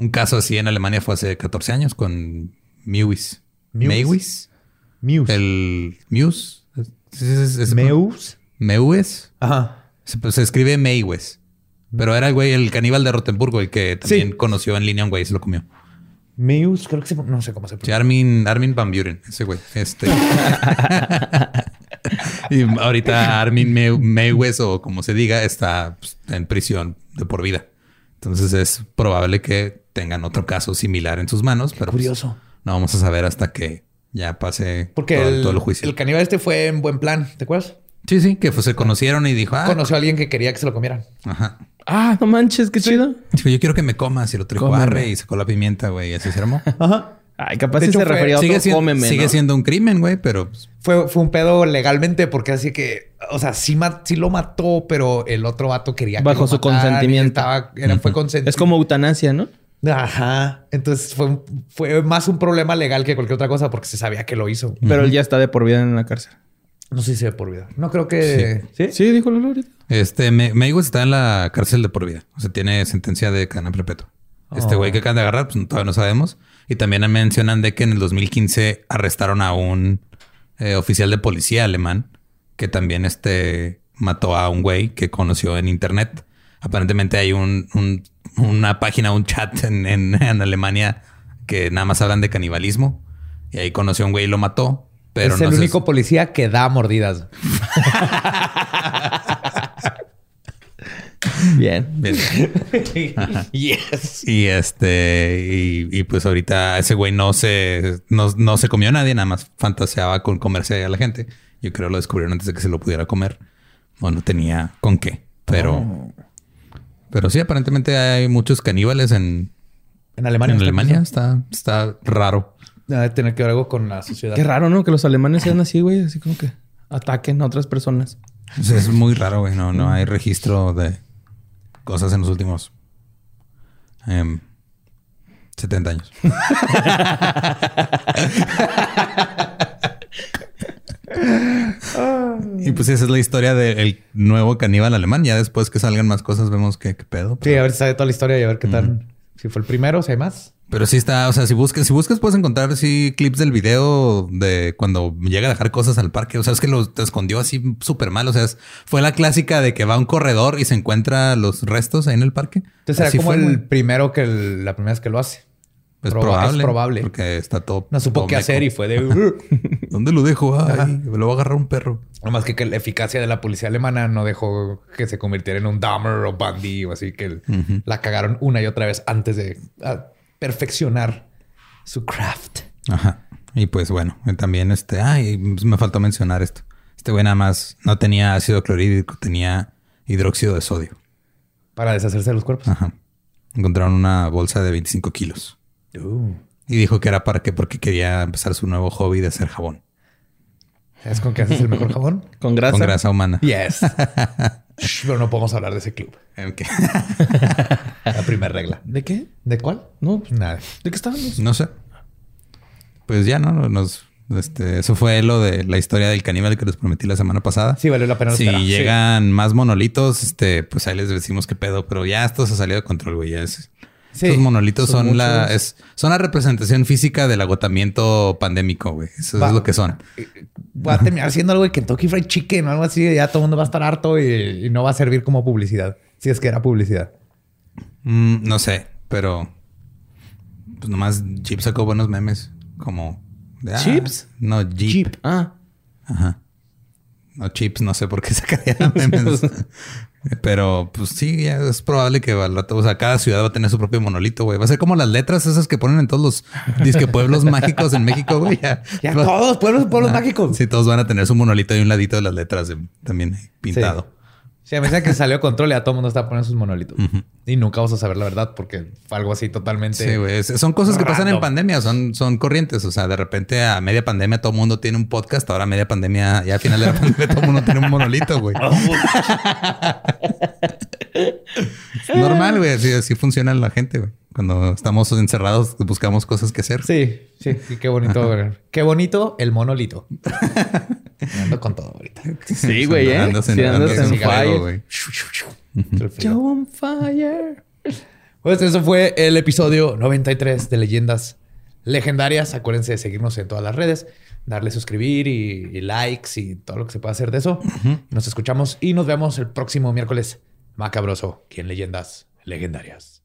un caso así en Alemania fue hace 14 años con Mewis. Mewis. Mewis. El Muse. Es- es- es- Meus. Meues. Ajá. Se, pues, se escribe Meiwes. Pero era el güey, el caníbal de Rotenburgo, el que también Sí. conoció en línea un güey y se lo comió. Meus, creo que se no sé cómo se Sí, pronuncia. Armin, Armin Van Buren, ese güey. Este. y ahorita Armin Meiwes, o como se diga, está pues, en prisión de por vida. Entonces es probable que tengan otro caso similar en sus manos, pero pues, curioso. no vamos a saber hasta que ya pase Porque todo, el, todo el juicio. el caníbal este fue en buen plan, ¿te acuerdas? Sí, sí, que pues, se conocieron y dijo, ah, Conoció a alguien que quería que se lo comieran. ajá. Ah, no manches, qué chido. Dijo, yo quiero que me comas. Y Cómeme. arre, y sacó la pimienta, güey, y así se armó. Ajá. Ay, capaz hecho, se fue- refería a otro sigue siendo, cómeme, sigue ¿no? siendo un crimen, güey, pero pues, Fue, fue un pedo legalmente porque así que, o sea, sí, sí lo mató, pero el otro vato quería que Bajo lo su consentimiento. estaba- era, fue consentimiento. Es como eutanasia, ¿no? Ajá. Entonces fue, fue más un problema legal que cualquier otra cosa porque se sabía que lo hizo. Pero él ya está de por vida en la cárcel. No sé si de por vida. No creo que... ¿Sí? Sí, dijo Lolo ahorita. Este, Me- Mayweather está en la cárcel de por vida. O sea, tiene sentencia de cadena perpetua. Este Oh. güey que acaban de agarrar, pues todavía no sabemos. Y también mencionan de que en el 2015 arrestaron a un eh, oficial de policía alemán que también este, mató a un güey que conoció en internet. Aparentemente hay un, un- una página, un chat en, en- en Alemania que nada más hablan de canibalismo. Y ahí conoció a un güey y lo mató. Pero es no el sé- único policía que da mordidas. Bien. Bien. yes. Y este, y, y pues ahorita ese güey no se, no, no se comió a nadie, nada más fantaseaba con comerse a la gente. Yo creo lo descubrieron antes de que se lo pudiera comer. O no tenía con qué. Pero, pero sí, aparentemente hay muchos caníbales en, En Alemania. en está Alemania. Está, está raro. Debe tener que ver algo con la sociedad. Qué raro, ¿no? Que los alemanes sean así, güey. Así como que ataquen a otras personas. Es muy raro, güey. No, no hay registro de cosas en los últimos em, 70 años. y pues esa es la historia del nuevo caníbal alemán. Ya después que salgan más cosas vemos qué, qué pedo. Sí, a ver si sabe toda la historia y a ver qué tal. Si fue el primero, si hay más. pero sí está, o sea, si buscas, si buscas puedes encontrar sí clips del video de cuando llega a dejar cosas al parque. O sea, es que lo te escondió así súper mal. O sea, es- fue la clásica de que va a un corredor y se encuentra los restos ahí en el parque. Entonces será como fue, el güey. primero que el- la primera vez que lo hace. Es proba- probable. es probable. Porque está todo. No supo todo qué hacer y fue de... ¿Dónde lo dejo? Ay, me lo va a agarrar un perro. Nomás que, que la eficacia de la policía alemana no dejó que se convirtiera en un Dahmer o Bundy o así que la cagaron una y otra vez antes de ah, perfeccionar su craft. Ajá. Y pues bueno, eh, también este, ay, pues me faltó mencionar esto. Este güey nada más no tenía ácido clorhídrico, tenía hidróxido de sodio. Para deshacerse de los cuerpos. Ajá. Encontraron una bolsa de 25 kilos. Uh. Y dijo que era para qué, porque quería empezar su nuevo hobby de hacer jabón ¿Es con que haces el mejor jabón? Con grasa. con grasa humana. Yes. Shh, Pero no podemos hablar de ese club. La primera regla. ¿De qué? ¿De cuál? No, pues, Nada. ¿de qué estábamos? No sé. Pues ya, ¿no? Nos, este, eso fue lo de la historia del caníbal que les prometí la semana pasada. Sí, valió la pena Si esperar. llegan más monolitos, este, pues ahí les decimos qué pedo, pero ya esto se ha salido de control, güey. Ya es- Sí. Estos monolitos son son, la, es, son la representación física del agotamiento pandémico, güey. Eso Va. es lo que son. Voy a terminar siendo algo de Kentucky Fried Chicken o algo así. Ya todo el mundo va a estar harto y, y no va a servir como publicidad. Si es que era publicidad. Mm, no sé, pero pues nomás Jeep sacó buenos memes, como de, ah, ¿Chips? No, Jeep. Jeep. Ah, Ajá. No chips, no sé por qué sacaría memes. Pero pues sí, ya es probable que o sea, cada ciudad va a tener su propio monolito, güey. Va a ser como las letras esas que ponen en todos los disque pueblos mágicos en México, güey. Ya, Ya Va- todos, pueblos, pueblos mágicos. Sí, todos van a tener su monolito y un ladito de las letras de- también pintado. Sí, a medida que salió control, ya todo el mundo está poniendo sus monolitos. Ujú. Y nunca vamos a saber la verdad porque fue algo así totalmente. Sí, güey. Son cosas que pasan en pandemia, son, son corrientes. O sea, de repente a media pandemia todo el mundo tiene un podcast. Ahora a media pandemia, ya a final de la pandemia todo el mundo tiene un monolito, güey. Normal, güey. Así, así funciona la gente, güey. Cuando estamos encerrados buscamos cosas que hacer. Sí, sí, sí, qué bonito. güey. Qué bonito el monolito. Ando con todo ahorita. sí, güey, ¿eh? Andas en- Sí, andas andas en en fuego, fire. güey. Yo on fire. Pues eso fue el episodio 93 de Leyendas legendarias. Acuérdense de seguirnos en todas las redes, darle suscribir y, likes y todo lo que se pueda hacer de eso. Nos escuchamos y nos vemos el próximo miércoles macabroso aquí en Leyendas Legendarias.